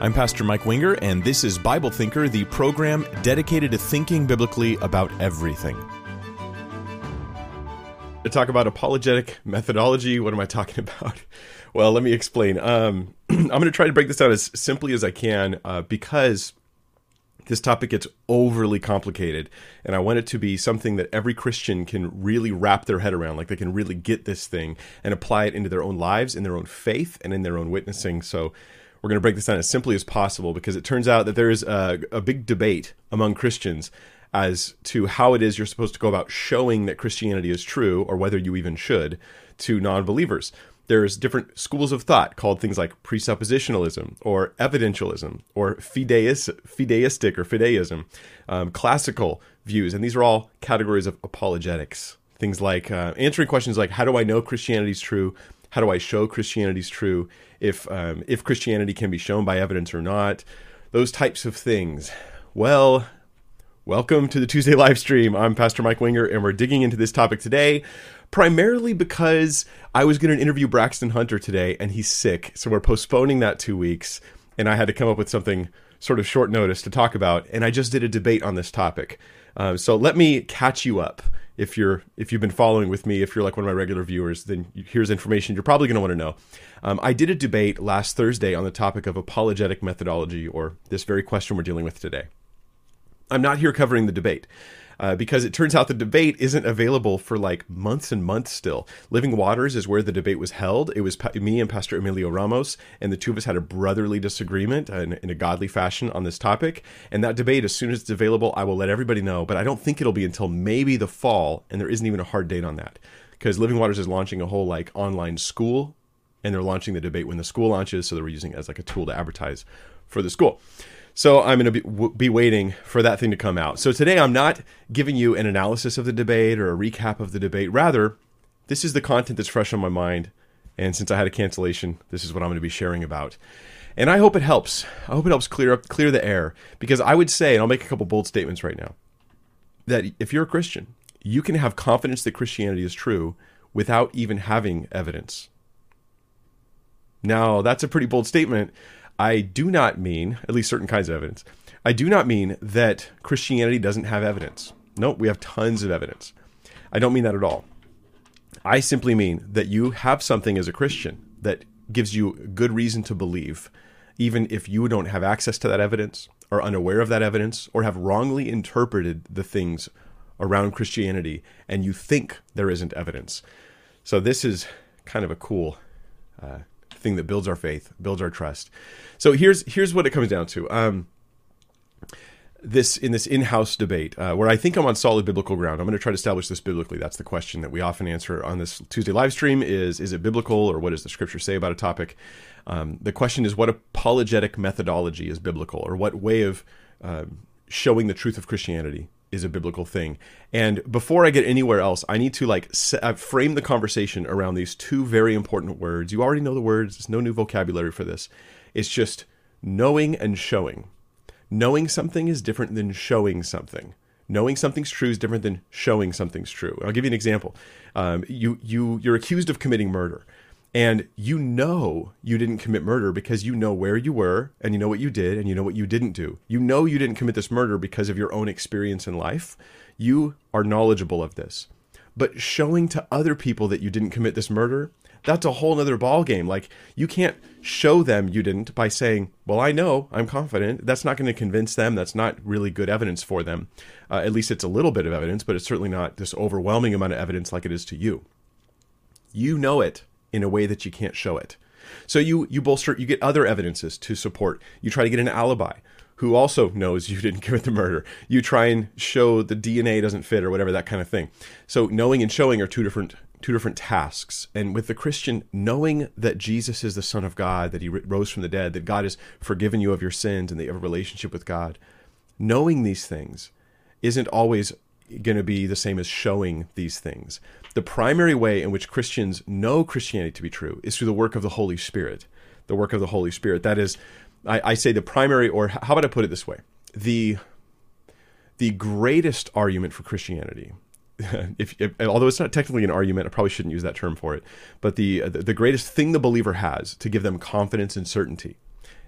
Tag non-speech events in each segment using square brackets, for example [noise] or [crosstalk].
I'm Pastor Mike Winger, and this is Bible Thinker, the program dedicated to thinking biblically about everything. To talk about apologetic methodology, what am I talking [laughs] about? Well, let me explain. Um, [clears throat] I'm going to try to break this down as simply as I can uh, because this topic gets overly complicated and i want it to be something that every christian can really wrap their head around like they can really get this thing and apply it into their own lives in their own faith and in their own witnessing so we're going to break this down as simply as possible because it turns out that there is a, a big debate among christians as to how it is you're supposed to go about showing that christianity is true or whether you even should to non-believers there's different schools of thought called things like presuppositionalism or evidentialism or fideis, fideistic or fideism, um, classical views. And these are all categories of apologetics. Things like uh, answering questions like, how do I know Christianity is true? How do I show Christianity is true? If, um, if Christianity can be shown by evidence or not? Those types of things. Well, welcome to the Tuesday live stream. I'm Pastor Mike Winger, and we're digging into this topic today primarily because I was going to interview Braxton Hunter today and he's sick. So we're postponing that two weeks. And I had to come up with something sort of short notice to talk about. And I just did a debate on this topic. Uh, so let me catch you up. If you're if you've been following with me, if you're like one of my regular viewers, then here's information you're probably going to want to know. Um, I did a debate last Thursday on the topic of apologetic methodology, or this very question we're dealing with today. I'm not here covering the debate uh, because it turns out the debate isn't available for like months and months still. Living Waters is where the debate was held. It was pa- me and Pastor Emilio Ramos, and the two of us had a brotherly disagreement in, in a godly fashion on this topic. And that debate, as soon as it's available, I will let everybody know. But I don't think it'll be until maybe the fall, and there isn't even a hard date on that because Living Waters is launching a whole like online school, and they're launching the debate when the school launches, so they're using it as like a tool to advertise for the school. So I'm going to be, be waiting for that thing to come out. So today I'm not giving you an analysis of the debate or a recap of the debate. Rather, this is the content that's fresh on my mind. And since I had a cancellation, this is what I'm going to be sharing about. And I hope it helps. I hope it helps clear up clear the air because I would say, and I'll make a couple bold statements right now, that if you're a Christian, you can have confidence that Christianity is true without even having evidence. Now, that's a pretty bold statement, I do not mean, at least certain kinds of evidence, I do not mean that Christianity doesn't have evidence. No, we have tons of evidence. I don't mean that at all. I simply mean that you have something as a Christian that gives you good reason to believe, even if you don't have access to that evidence, are unaware of that evidence, or have wrongly interpreted the things around Christianity, and you think there isn't evidence. So, this is kind of a cool uh, thing that builds our faith, builds our trust. So here's here's what it comes down to. Um, this in this in-house debate uh, where I think I'm on solid biblical ground. I'm going to try to establish this biblically. That's the question that we often answer on this Tuesday live stream: is is it biblical or what does the Scripture say about a topic? Um, the question is what apologetic methodology is biblical, or what way of uh, showing the truth of Christianity is a biblical thing. And before I get anywhere else, I need to like uh, frame the conversation around these two very important words. You already know the words. There's no new vocabulary for this. It's just knowing and showing. Knowing something is different than showing something. Knowing something's true is different than showing something's true. I'll give you an example. Um, you you you're accused of committing murder and you know you didn't commit murder because you know where you were and you know what you did and you know what you didn't do. You know you didn't commit this murder because of your own experience in life. You are knowledgeable of this. But showing to other people that you didn't commit this murder, that's a whole other ball game. Like you can't show them you didn't by saying, "Well, I know, I'm confident." That's not going to convince them. That's not really good evidence for them. Uh, at least it's a little bit of evidence, but it's certainly not this overwhelming amount of evidence like it is to you. You know it in a way that you can't show it. So you you bolster you get other evidences to support. You try to get an alibi who also knows [laughs] you didn't commit the murder. You try and show the DNA doesn't fit or whatever that kind of thing. So knowing and showing are two different two different tasks. And with the Christian knowing that Jesus is the son of God, that he rose from the dead, that God has forgiven you of your sins and that you have a relationship with God, knowing these things isn't always going to be the same as showing these things. The primary way in which Christians know Christianity to be true is through the work of the Holy Spirit. The work of the Holy Spirit. That is, I, I say the primary, or how about I put it this way? The the greatest argument for Christianity, [laughs] if, if, although it's not technically an argument, I probably shouldn't use that term for it. But the the greatest thing the believer has to give them confidence and certainty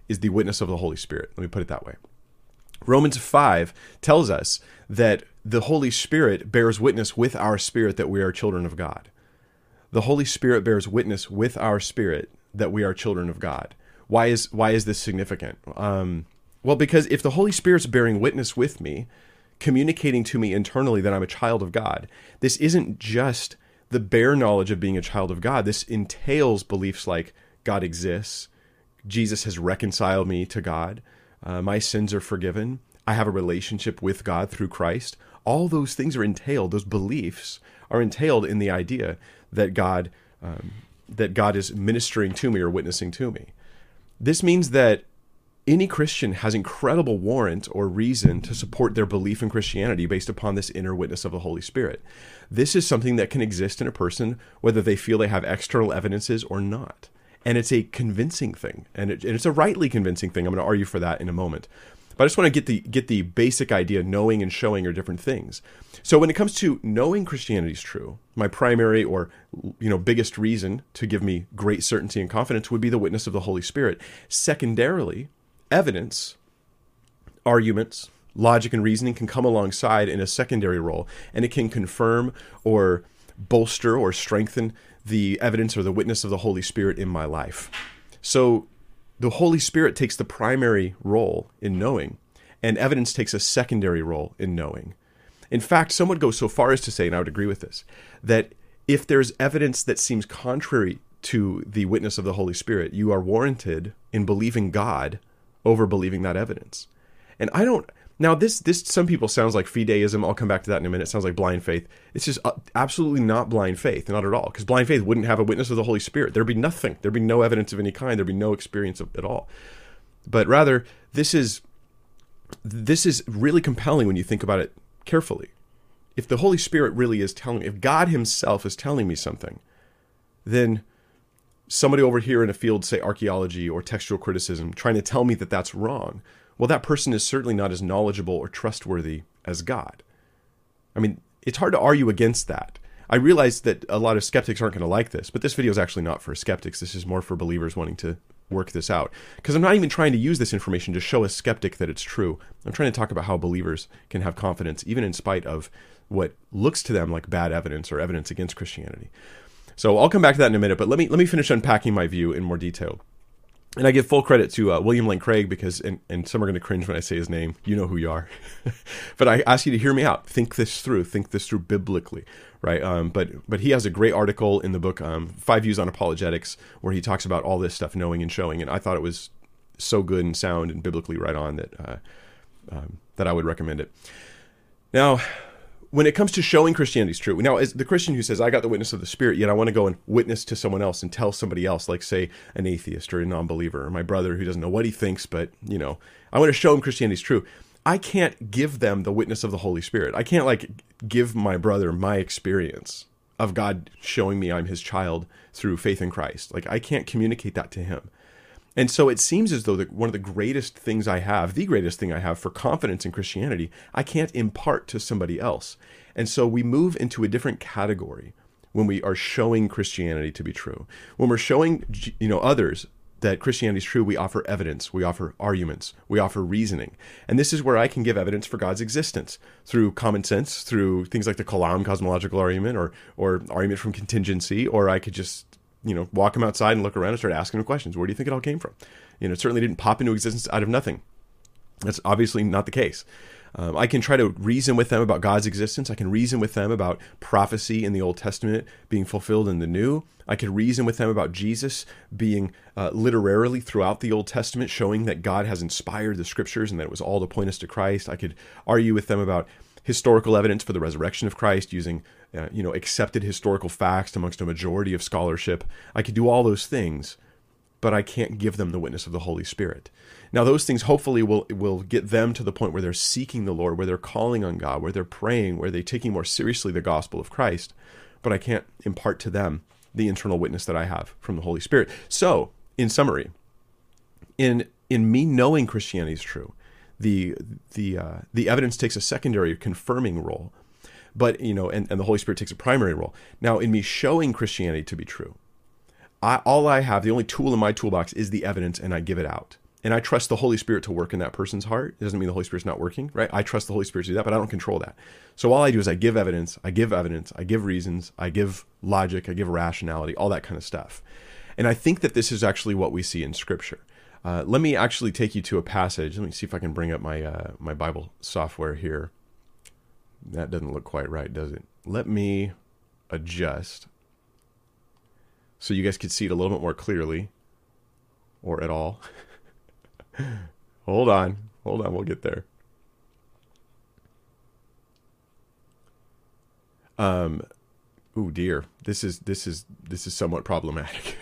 is the witness of the Holy Spirit. Let me put it that way. Romans 5 tells us that the Holy Spirit bears witness with our spirit that we are children of God. The Holy Spirit bears witness with our spirit that we are children of God. Why is why is this significant? Um, well, because if the Holy Spirit's bearing witness with me, communicating to me internally that I'm a child of God, this isn't just the bare knowledge of being a child of God. This entails beliefs like God exists, Jesus has reconciled me to God, uh, my sins are forgiven, I have a relationship with God through Christ. All those things are entailed, those beliefs are entailed in the idea that God um, that God is ministering to me or witnessing to me. This means that any Christian has incredible warrant or reason to support their belief in Christianity based upon this inner witness of the Holy Spirit. This is something that can exist in a person whether they feel they have external evidences or not. And it's a convincing thing, and, it, and it's a rightly convincing thing. I'm going to argue for that in a moment. But I just want to get the get the basic idea. Knowing and showing are different things. So when it comes to knowing Christianity is true, my primary or you know biggest reason to give me great certainty and confidence would be the witness of the Holy Spirit. Secondarily, evidence, arguments, logic, and reasoning can come alongside in a secondary role, and it can confirm or bolster or strengthen the evidence or the witness of the Holy Spirit in my life. So the Holy Spirit takes the primary role in knowing, and evidence takes a secondary role in knowing. In fact, some would go so far as to say, and I would agree with this, that if there's evidence that seems contrary to the witness of the Holy Spirit, you are warranted in believing God over believing that evidence. And I don't now this this some people sounds like fideism. I'll come back to that in a minute. It sounds like blind faith. It's just uh, absolutely not blind faith, not at all. Because blind faith wouldn't have a witness of the Holy Spirit. There'd be nothing. There'd be no evidence of any kind. There'd be no experience of, at all. But rather, this is this is really compelling when you think about it carefully. If the Holy Spirit really is telling if God Himself is telling me something, then somebody over here in a field, say archaeology or textual criticism, trying to tell me that that's wrong, well, that person is certainly not as knowledgeable or trustworthy as God. I mean, it's hard to argue against that. I realize that a lot of skeptics aren't going to like this, but this video is actually not for skeptics. This is more for believers wanting to work this out. Because I'm not even trying to use this information to show a skeptic that it's true. I'm trying to talk about how believers can have confidence, even in spite of what looks to them like bad evidence or evidence against Christianity. So I'll come back to that in a minute, but let me let me finish unpacking my view in more detail. And I give full credit to uh, William Lane Craig because, and, and some are going to cringe when I say his name. You know who you are. [laughs] but I ask you to hear me out. Think this through. Think this through biblically, right? Um, but but he has a great article in the book um, Five Views on Apologetics where he talks about all this stuff, knowing and showing. And I thought it was so good and sound and biblically right on that uh, um, that I would recommend it. Now, when it comes to showing Christianity is true. Now, as the Christian who says, I got the witness of the Spirit, yet I want to go and witness to someone else and tell somebody else, like, say, an atheist or a non believer or my brother who doesn't know what he thinks, but, you know, I want to show him Christianity is true. I can't give them the witness of the Holy Spirit. I can't, like, give my brother my experience of God showing me I'm his child through faith in Christ. Like, I can't communicate that to him. And so it seems as though that one of the greatest things I have, the greatest thing I have for confidence in Christianity, I can't impart to somebody else. And so we move into a different category when we are showing Christianity to be true. When we're showing you know others that Christianity is true, we offer evidence, we offer arguments, we offer reasoning. And this is where I can give evidence for God's existence through common sense, through things like the Kalam cosmological argument or or argument from contingency, or I could just you know, walk him outside and look around and start asking him questions. Where do you think it all came from? You know, it certainly didn't pop into existence out of nothing. That's obviously not the case. Um, I can try to reason with them about God's existence. I can reason with them about prophecy in the Old Testament being fulfilled in the New. I can reason with them about Jesus being uh, literarily throughout the Old Testament, showing that God has inspired the scriptures and that it was all to point us to Christ. I could argue with them about historical evidence for the resurrection of Christ using uh, you know accepted historical facts amongst a majority of scholarship. I could do all those things, but I can't give them the witness of the Holy Spirit. Now those things hopefully will will get them to the point where they're seeking the Lord, where they're calling on God, where they're praying, where they're taking more seriously the gospel of Christ. But I can't impart to them the internal witness that I have from the Holy Spirit. So, in summary, in in me knowing Christianity is true, the the uh, the evidence takes a secondary confirming role, but you know, and, and the Holy Spirit takes a primary role. Now, in me showing Christianity to be true, I, all I have, the only tool in my toolbox is the evidence, and I give it out. and I trust the Holy Spirit to work in that person's heart. It doesn't mean the Holy Spirit's not working, right? I trust the Holy Spirit to do that, but I don't control that. So all I do is I give evidence, I give evidence, I give reasons, I give logic, I give rationality, all that kind of stuff. And I think that this is actually what we see in Scripture. Uh, let me actually take you to a passage. Let me see if I can bring up my uh, my Bible software here. That doesn't look quite right, does it? Let me adjust so you guys can see it a little bit more clearly, or at all. [laughs] hold on, hold on, we'll get there. Um, oh dear, this is this is this is somewhat problematic.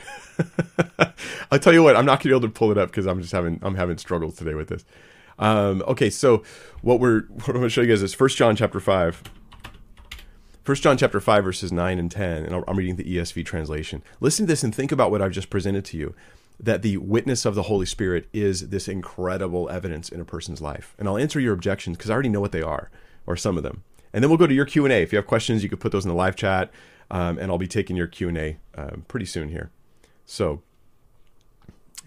[laughs] I'll tell you what, I'm not gonna be able to pull it up because I'm just having I'm having struggles today with this. Um, okay, so what we're [laughs] what I'm gonna show you guys is First John chapter five. First John chapter 5 verses 9 and 10 and I'm reading the ESV translation. Listen to this and think about what I've just presented to you that the witness of the Holy Spirit is this incredible evidence in a person's life. And I'll answer your objections because I already know what they are, or some of them. And then we'll go to your Q&A. If you have questions, you could put those in the live chat, um, and I'll be taking your Q&A um, pretty soon here. So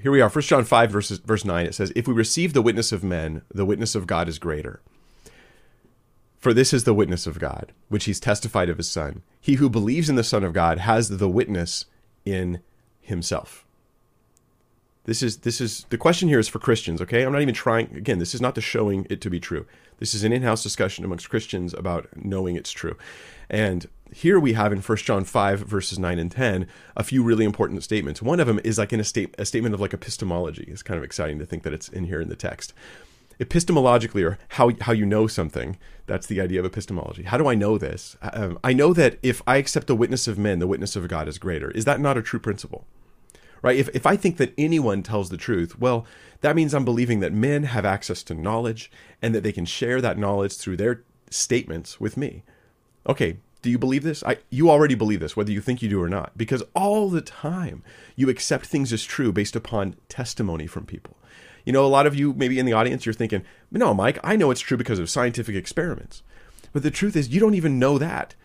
here we are, 1 John 5, verses, verse 9. It says, If we receive the witness of men, the witness of God is greater. For this is the witness of God, which he's testified of his Son. He who believes in the Son of God has the witness in himself. This is this is the question here is for Christians, okay? I'm not even trying again, this is not the showing it to be true. This is an in-house discussion amongst Christians about knowing it's true. And here we have in 1 John 5 verses 9 and 10 a few really important statements. One of them is like in a state a statement of like epistemology. It's kind of exciting to think that it's in here in the text. Epistemologically, or how how you know something, that's the idea of epistemology. How do I know this? Um, I know that if I accept the witness of men, the witness of God is greater. Is that not a true principle? Right? If, if I think that anyone tells the truth, well, that means I'm believing that men have access to knowledge and that they can share that knowledge through their statements with me. Okay, do you believe this? I, you already believe this, whether you think you do or not, because all the time you accept things as true based upon testimony from people. You know, a lot of you, maybe in the audience, you're thinking, no, Mike, I know it's true because of scientific experiments. But the truth is, you don't even know that.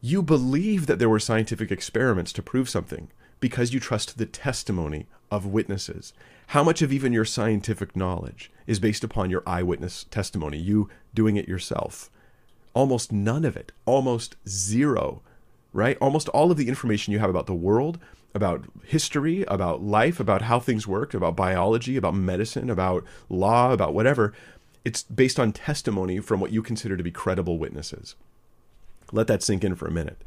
You believe that there were scientific experiments to prove something because you trust the testimony of witnesses. How much of even your scientific knowledge is based upon your eyewitness testimony, you doing it yourself? Almost none of it, almost zero, right? Almost all of the information you have about the world, about history, about life, about how things work, about biology, about medicine, about law, about whatever, it's based on testimony from what you consider to be credible witnesses. Let that sink in for a minute.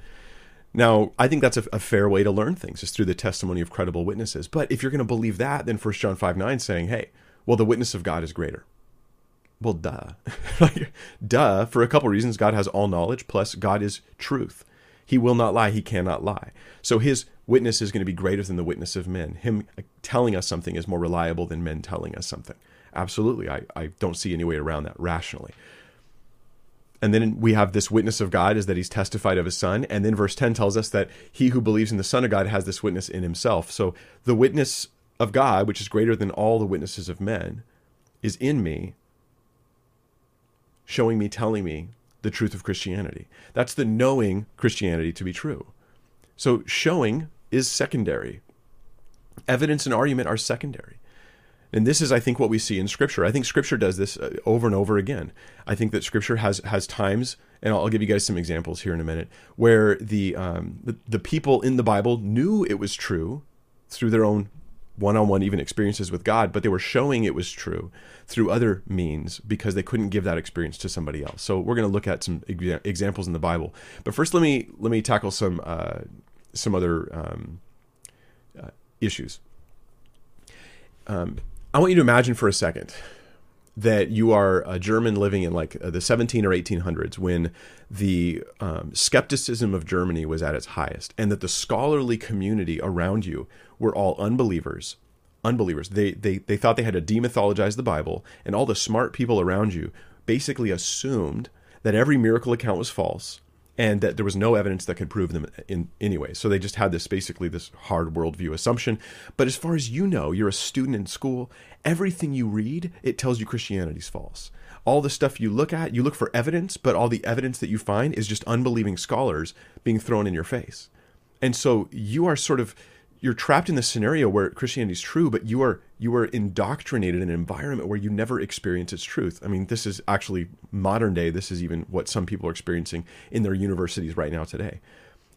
Now, I think that's a, a, fair way to learn things is through the testimony of credible witnesses. But if you're going to believe that, then 1 John 5 9 saying, hey, well, the witness of God is greater. Well, duh. [laughs] duh. For a couple reasons, God has all knowledge, plus, God is truth. He will not lie, he cannot lie. So his witness is going to be greater than the witness of men. Him uh, telling us something is more reliable than men telling us something. Absolutely. I, I don't see any way around that rationally and then we have this witness of God is that he's testified of his son. And then verse 10 tells us that he who believes in the Son of God has this witness in himself. So the witness of God, which is greater than all the witnesses of men, is in me, showing me, telling me the truth of Christianity. That's the knowing Christianity to be true. So showing is secondary. Evidence and argument are secondary. And this is, I think, what we see in Scripture. I think Scripture does this uh, over and over again. I think that Scripture has has times, and I'll, give you guys some examples here in a minute, where the, um, the the people in the Bible knew it was true through their own one-on-one even experiences with God, but they were showing it was true through other means because they couldn't give that experience to somebody else. So we're going to look at some examples in the Bible. But first, let me let me tackle some uh, some other um, uh, issues. Um, I want you to imagine for a second that you are a German living in like uh, the 17 or 1800s when the um, skepticism of Germany was at its highest, and that the scholarly community around you were all unbelievers. Unbelievers. They, they, they thought they had to demythologize the Bible, and all the smart people around you basically assumed that every miracle account was false and that there was no evidence that could prove them in any way. So they just had this basically this hard worldview assumption. But as far as you know, you're a student in school. Everything you read, it tells you Christianity's false. All the stuff you look at, you look for evidence, but all the evidence that you find is just unbelieving scholars being thrown in your face. And so you are sort of you're trapped in this scenario where Christianity is true, but you are you are indoctrinated in an environment where you never experience its truth. I mean, this is actually modern day. This is even what some people are experiencing in their universities right now today.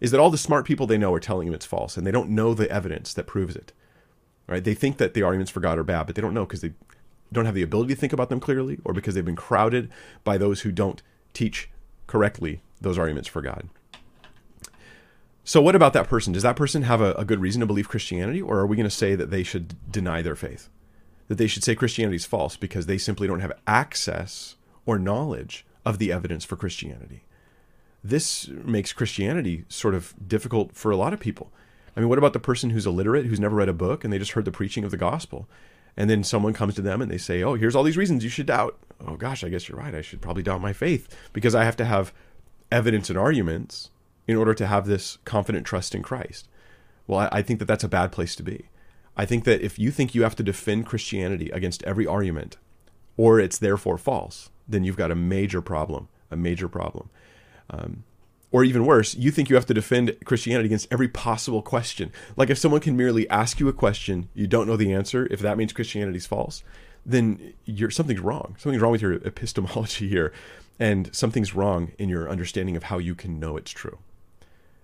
Is that all the smart people they know are telling them it's false, and they don't know the evidence that proves it. Right? They think that the arguments for God are bad, but they don't know because they don't have the ability to think about them clearly, or because they've been crowded by those who don't teach correctly those arguments for God. So, what about that person? Does that person have a, a good reason to believe Christianity, or are we going to say that they should deny their faith? That they should say Christianity is false because they simply don't have access or knowledge of the evidence for Christianity? This makes Christianity sort of difficult for a lot of people. I mean, what about the person who's illiterate, who's never read a book, and they just heard the preaching of the gospel? And then someone comes to them and they say, Oh, here's all these reasons you should doubt. Oh, gosh, I guess you're right. I should probably doubt my faith because I have to have evidence and arguments in order to have this confident trust in Christ. Well, I, I think that that's a bad place to be. I think that if you think you have to defend Christianity against every argument, or it's therefore false, then you've got a major problem, a major problem. Um, or even worse, you think you have to defend Christianity against every possible question. Like if someone can merely ask you a question, you don't know the answer, if that means Christianity's false, then you're something's wrong. Something's wrong with your epistemology here, and something's wrong in your understanding of how you can know it's true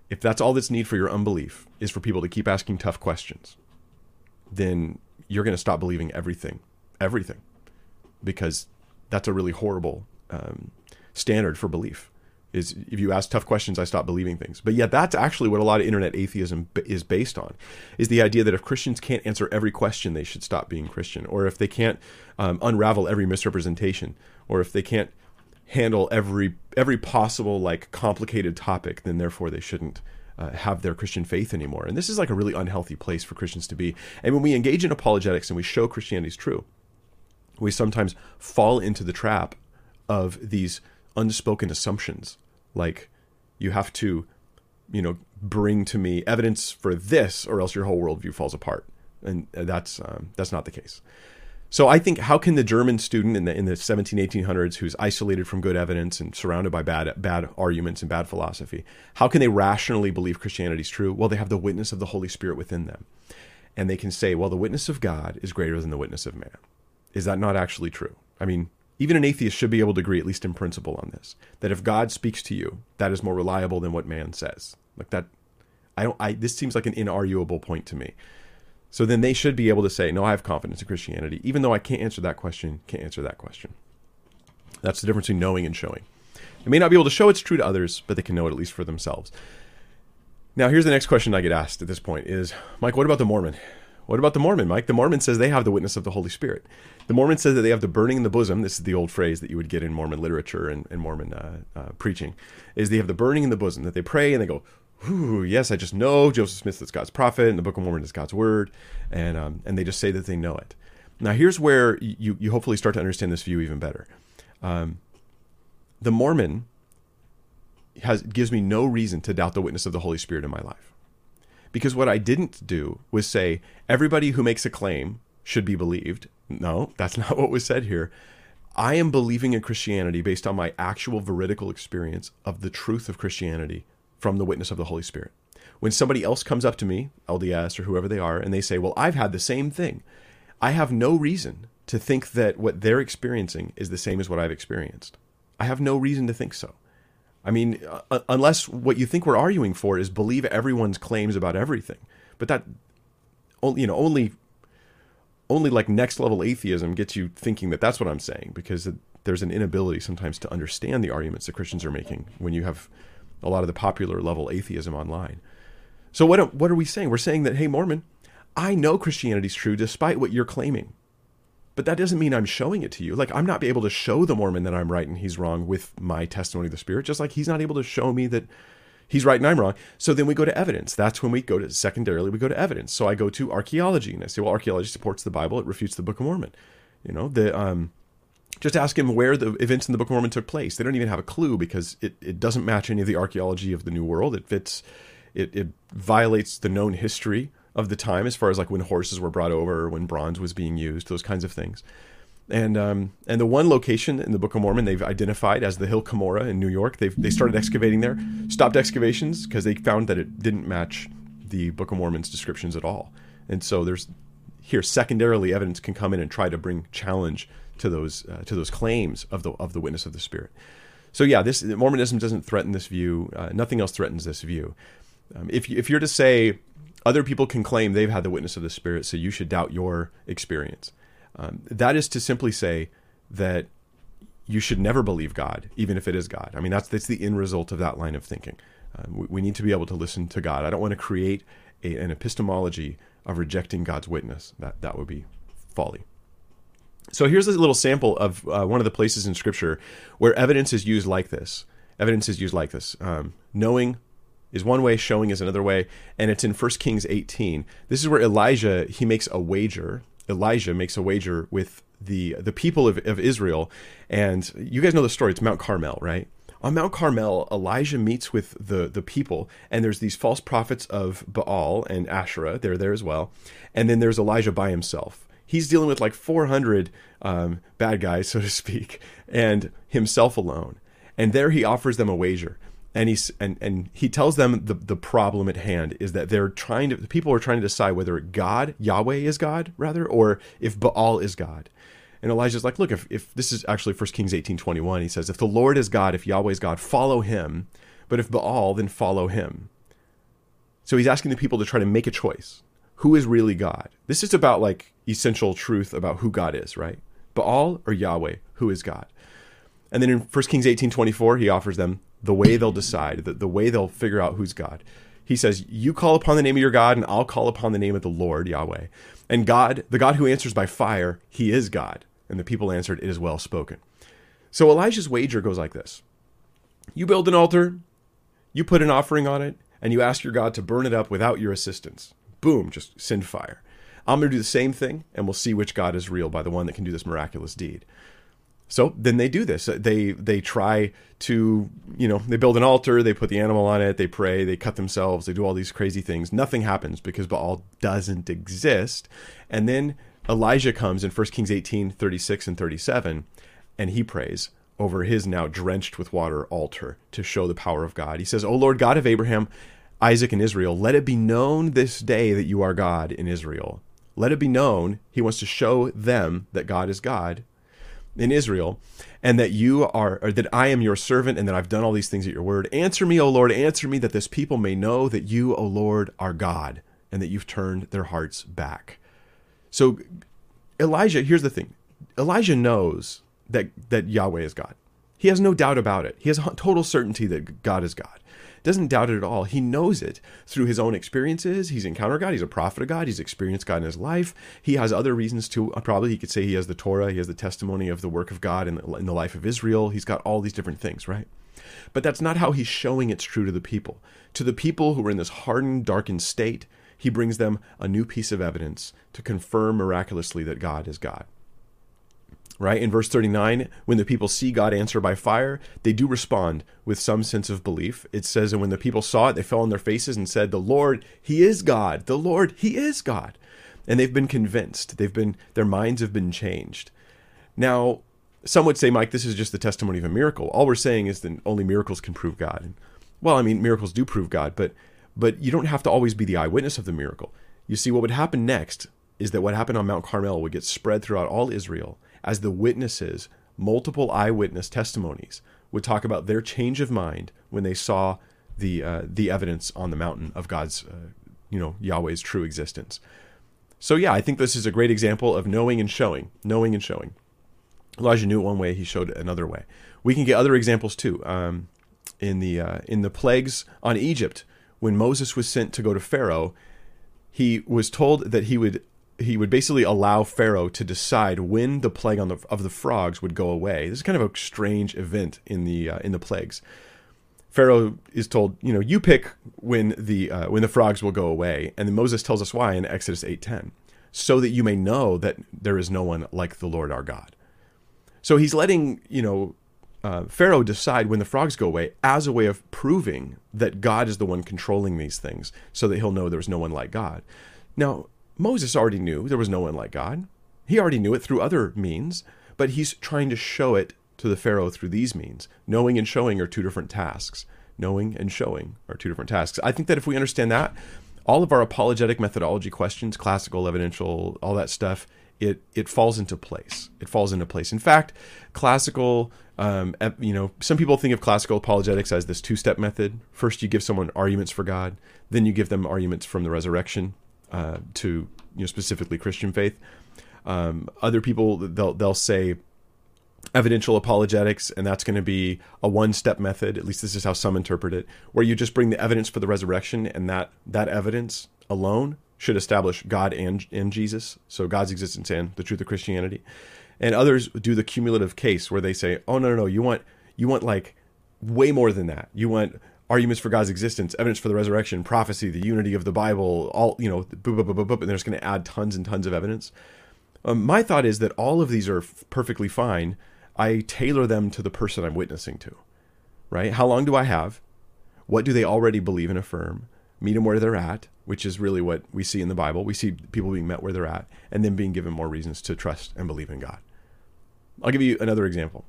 if that's all that's need for your unbelief is for people to keep asking tough questions, then you're going to stop believing everything, everything, because that's a really horrible um, standard for belief. Is if you ask tough questions, I stop believing things. But yet, that's actually what a lot of internet atheism is based on: is the idea that if Christians can't answer every question, they should stop being Christian, or if they can't um, unravel every misrepresentation, or if they can't handle every every possible like complicated topic, then therefore they shouldn't uh, have their Christian faith anymore. And this is like a really unhealthy place for Christians to be. And when we engage in apologetics and we show Christianity is true, we sometimes fall into the trap of these unspoken assumptions, like you have to, you know, bring to me evidence for this, or else your whole worldview falls apart. And that's um, that's not the case. So I think how can the German student in the in the 17 1800s who's isolated from good evidence and surrounded by bad bad arguments and bad philosophy, how can they rationally believe Christianity is true? Well, they have the witness of the Holy Spirit within them. And they can say, well, the witness of God is greater than the witness of man. Is that not actually true? I mean, even an atheist should be able to agree, at least in principle, on this. That if God speaks to you, that is more reliable than what man says. Like that, I don't. I this seems like an inarguable point to me. So then they should be able to say, no, I have confidence in Christianity, even though I can't answer that question, can't answer that question. That's the difference between knowing and showing. They may not be able to show it's true to others, but they can know it at least for themselves. Now, here's the next question I get asked at this point is, Mike, what about the Mormon? What about the Mormon, Mike? The Mormon says they have the witness of the Holy Spirit. The Mormon says that they have the burning in the bosom. This is the old phrase that you would get in Mormon literature and, and Mormon uh, uh, preaching. Is they have the burning in the bosom that they pray and they go, Whew, yes, I just know Joseph Smith is God's prophet, and the Book of Mormon is God's word, and um, and they just say that they know it. Now, here's where you you hopefully start to understand this view even better. Um, the Mormon has gives me no reason to doubt the witness of the Holy Spirit in my life, because what I didn't do was say everybody who makes a claim should be believed. No, that's [laughs] not what was said here. I am believing in Christianity based on my actual veridical experience of the truth of Christianity from the witness of the Holy Spirit. When somebody else comes up to me, LDS or whoever they are, and they say, Well, I've had the same thing, I have no reason to think that what they're experiencing is the same as what I've experienced. I have no reason to think so. I mean, uh, unless what you think we're arguing for is believe everyone's claims about everything. But that, you know, only, only like next level atheism gets you thinking that that's what I'm saying because there's an inability sometimes to understand the arguments that Christians are making when you have a lot of the popular level atheism online. So what what are we saying? We're saying that hey Mormon, I know Christianity's true despite what you're claiming. But that doesn't mean I'm showing it to you. Like I'm not able to show the Mormon that I'm right and he's wrong with my testimony of the Spirit, just like he's not able to show me that he's right and I'm wrong. So then we go to evidence. That's when we go to secondarily we go to evidence. So I go to archaeology and I say, well, archaeology supports the Bible, it refutes the Book of Mormon. You know, the um just ask him where the events in the Book of Mormon took place. They don't even have a clue because it, it doesn't match any of the archaeology of the New World. It fits, it, it violates the known history of the time as far as like when horses were brought over when bronze was being used, those kinds of things. And um, and the one location in the Book of Mormon they've identified as the Hill Cumorah in New York. They they started excavating there, stopped excavations because they found that it didn't match the Book of Mormon's descriptions at all. And so there's here secondarily evidence can come in and try to bring challenge to those uh, to those claims of the of the witness of the Spirit. So yeah, this Mormonism doesn't threaten this view. Uh, nothing else threatens this view. Um, if you, if you're to say other people can claim they've had the witness of the Spirit, so you should doubt your experience, um, that is to simply say that you should never believe God, even if it is God. I mean, that's that's the end result of that line of thinking. Uh, we, we, need to be able to listen to God. I don't want to create a, an epistemology of rejecting God's witness. That that would be folly. So here's a little sample of uh, one of the places in Scripture where evidence is used like this. Evidence is used like this. Um, knowing is one way, showing is another way, and it's in 1 Kings 18. This is where Elijah he makes a wager. Elijah makes a wager with the the people of, of Israel, and you guys know the story. It's Mount Carmel, right? On Mount Carmel, Elijah meets with the the people, and there's these false prophets of Baal and Asherah. They're there as well, and then there's Elijah by himself. He's dealing with like 400 um, bad guys, [laughs] so to speak, and himself alone. And there he offers them a wager and he's and and he tells them the the problem at hand is that they're trying to the people are trying to decide whether God Yahweh is God rather or if Baal is God. And Elijah's like, look, if, if this is actually 1 Kings 18 21, he says, if the Lord is God, if Yahweh is God, follow him. But if Baal, then follow him. So he's asking the people to try to make a choice. Who is really God? This is about like essential truth about who God is, right? Baal or Yahweh, who is God? And then in 1 Kings 18 24, he offers them the way they'll decide, the, the way they'll figure out who's God. He says, You call upon the name of your God, and I'll call upon the name of the Lord, Yahweh. And God, the God who answers by fire, he is God. And the people answered, It is well spoken. So Elijah's wager goes like this You build an altar, you put an offering on it, and you ask your God to burn it up without your assistance. Boom, just send fire. I'm going to do the same thing, and we'll see which God is real by the one that can do this miraculous deed. So then they do this. They they try to you know they build an altar, they put the animal on it, they pray, they cut themselves, they do all these crazy things. Nothing happens because Baal doesn't exist. And then Elijah comes in 1 Kings 18, 36 and 37, and he prays over his now drenched with water altar to show the power of God. He says, O Lord God of Abraham, Isaac, and Israel, let it be known this day that you are God in Israel. Let it be known. He wants to show them that God is God in Israel, and that you are, or that I am your servant, and that I've done all these things at your word. Answer me, O Lord, answer me, that this people may know that you, O Lord, are God, and that you've turned their hearts back. So, Elijah, here's the thing Elijah knows that, that Yahweh is God. He has no doubt about it. He has total certainty that God is God doesn't doubt it at all. He knows it through his own experiences. He's encountered God. He's a prophet of God. He's experienced God in his life. He has other reasons to, uh, probably he could say he has the Torah. He has the testimony of the work of God in the, in the life of Israel. He's got all these different things, right? But that's not how he's showing it's true to the people. To the people who are in this hardened, darkened state, he brings them a new piece of evidence to confirm miraculously that God is God right? In verse 39, when the people see God answer by fire, they do respond with some sense of belief. It says, and when the people saw it, they fell on their faces and said, The Lord, He is God. The Lord, He is God. And they've been convinced. They've been, their minds have been changed. Now, some would say, Mike, this is just the testimony of a miracle. All we're saying is that only miracles can prove God. Well, I mean, miracles do prove God, but but you don't have to always be the eyewitness of the miracle. You see, what would happen next is that what happened on Mount Carmel would get spread throughout all Israel, as the witnesses, multiple eyewitness testimonies, would talk about their change of mind when they saw the uh, the evidence on the mountain of God's, uh, you know, Yahweh's true existence. So yeah, I think this is a great example of knowing and showing, knowing and showing. Elijah knew it one way; he showed it another way. We can get other examples too. Um, in the uh, in the plagues on Egypt, when Moses was sent to go to Pharaoh, he was told that he would he would basically allow Pharaoh to decide when the plague on the, of the frogs would go away. This is kind of a strange event in the uh, in the plagues. Pharaoh is told, you know, you pick when the uh, when the frogs will go away, and then Moses tells us why in Exodus eight ten, so that you may know that there is no one like the Lord our God. So he's letting you know uh, Pharaoh decide when the frogs go away as a way of proving that God is the one controlling these things, so that he'll know there's no one like God. Now, Moses already knew there was no one like God. He already knew it through other means, but he's trying to show it to the Pharaoh through these means. Knowing and showing are two different tasks. Knowing and showing are two different tasks. I think that if we understand that, all of our apologetic methodology questions, classical, evidential, all that stuff, it it falls into place. It falls into place. In fact, classical, um, you know, some people think of classical apologetics as this two-step method. First, you give someone arguments for God, then you give them arguments from the resurrection uh, to you know specifically Christian faith. Um, other people they'll they'll say evidential apologetics, and that's going to be a one-step method. At least this is how some interpret it, where you just bring the evidence for the resurrection, and that that evidence alone should establish God and and Jesus, so God's existence and the truth of Christianity. And others do the cumulative case where they say, "Oh no, no, no, you want you want like way more than that. You want arguments for God's existence, evidence for the resurrection, prophecy, the unity of the Bible, all you know, boop, boop, boop, boop, and they're just going to add tons and tons of evidence." Um, my thought is that all of these are f- perfectly fine. I tailor them to the person I'm witnessing to, right? How long do I have? What do they already believe and affirm? Meet them where they're at, which is really what we see in the Bible. We see people being met where they're at and then being given more reasons to trust and believe in God. I'll give you another example.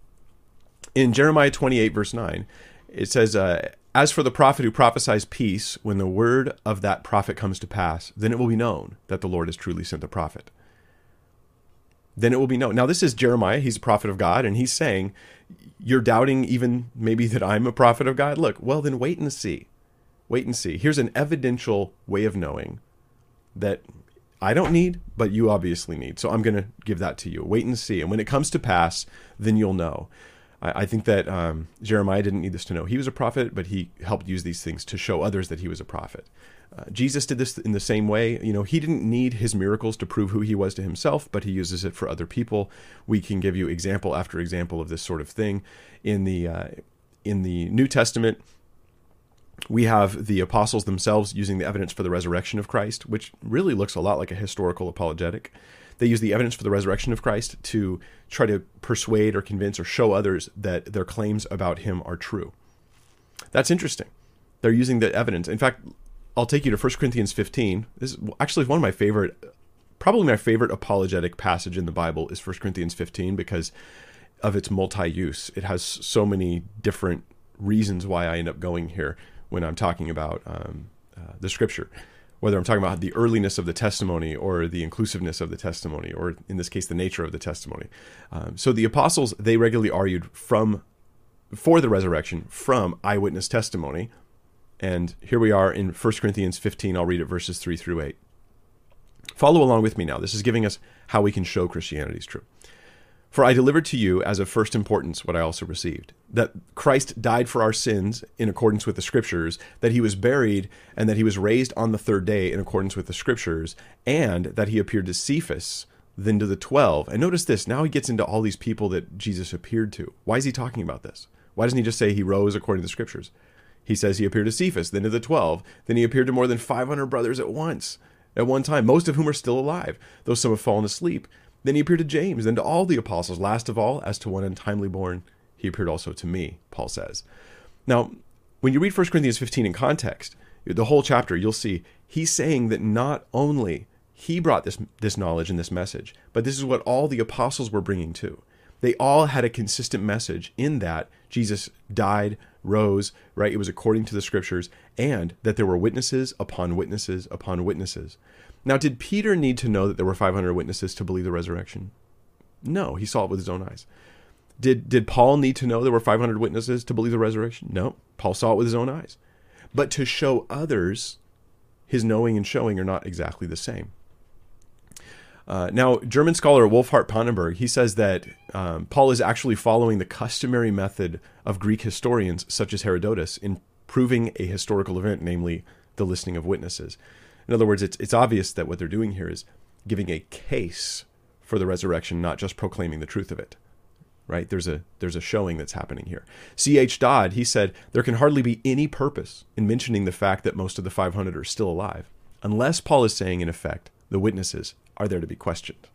In Jeremiah 28, verse 9, it says, uh, As for the prophet who prophesies peace, when the word of that prophet comes to pass, then it will be known that the Lord has truly sent the prophet then it will be known. Now, this is Jeremiah. He's a prophet of God, and he's saying, You're doubting even maybe that I'm a prophet of God? Look, well, then wait and see. Wait and see. Here's an evidential way of knowing that I don't need, but you obviously need. So I'm going to give that to you. Wait and see. And when it comes to pass, then you'll know. I, I think that um, Jeremiah didn't need this to know he was a prophet, but he helped use these things to show others that he was a prophet. Uh, Jesus did this in the same way. You know, he didn't need his miracles to prove who he was to himself, but he uses it for other people. We can give you example after example of this sort of thing in the uh, in the New Testament. We have the apostles themselves using the evidence for the resurrection of Christ, which really looks a lot like a historical apologetic. They use the evidence for the resurrection of Christ to try to persuade or convince or show others that their claims about him are true. That's interesting. They're using the evidence. In fact, I'll take you to 1 Corinthians 15. This is actually one of my favorite, probably my favorite apologetic passage in the Bible is 1 Corinthians 15 because of its multi use. It has so many different reasons why I end up going here when I'm talking about um, uh, the scripture. Whether I'm talking about the earliness of the testimony or the inclusiveness of the testimony, or in this case, the nature of the testimony. Um, so the apostles, they regularly argued from for the resurrection from eyewitness testimony and here we are in 1 Corinthians 15. I'll read it verses 3 through 8. Follow along with me now. This is giving us how we can show Christianity is true. For I delivered to you as of first importance what I also received that Christ died for our sins in accordance with the Scriptures, that he was buried, and that he was raised on the third day in accordance with the Scriptures, and that he appeared to Cephas, then to the twelve. And notice this now he gets into all these people that Jesus appeared to. Why is he talking about this? Why doesn't he just say he rose according to the Scriptures? He says he appeared to Cephas, then to the twelve, then he appeared to more than 500 brothers at once, at one time, most of whom are still alive, though some have fallen asleep. Then he appeared to James, then to all the apostles. Last of all, as to one untimely born, he appeared also to me, Paul says. Now, when you read 1 Corinthians 15 in context, the whole chapter, you'll see he's saying that not only he brought this, this knowledge and this message, but this is what all the apostles were bringing too. They all had a consistent message in that Jesus died, rose, right? It was according to the scriptures, and that there were witnesses upon witnesses upon witnesses. Now, did Peter need to know that there were 500 witnesses to believe the resurrection? No, he saw it with his own eyes. Did, did Paul need to know there were 500 witnesses to believe the resurrection? No, Paul saw it with his own eyes. But to show others, his knowing and showing are not exactly the same. Uh, now, German scholar Wolfhart Pannenberg, he says that um, Paul is actually following the customary method of Greek historians, such as Herodotus, in proving a historical event, namely the listing of witnesses. In other words, it's, it's obvious that what they're doing here is giving a case for the resurrection, not just proclaiming the truth of it. Right? There's a there's a showing that's happening here. C.H. Dodd, he said, there can hardly be any purpose in mentioning the fact that most of the 500 are still alive, unless Paul is saying, in effect, the witnesses are there to be questioned.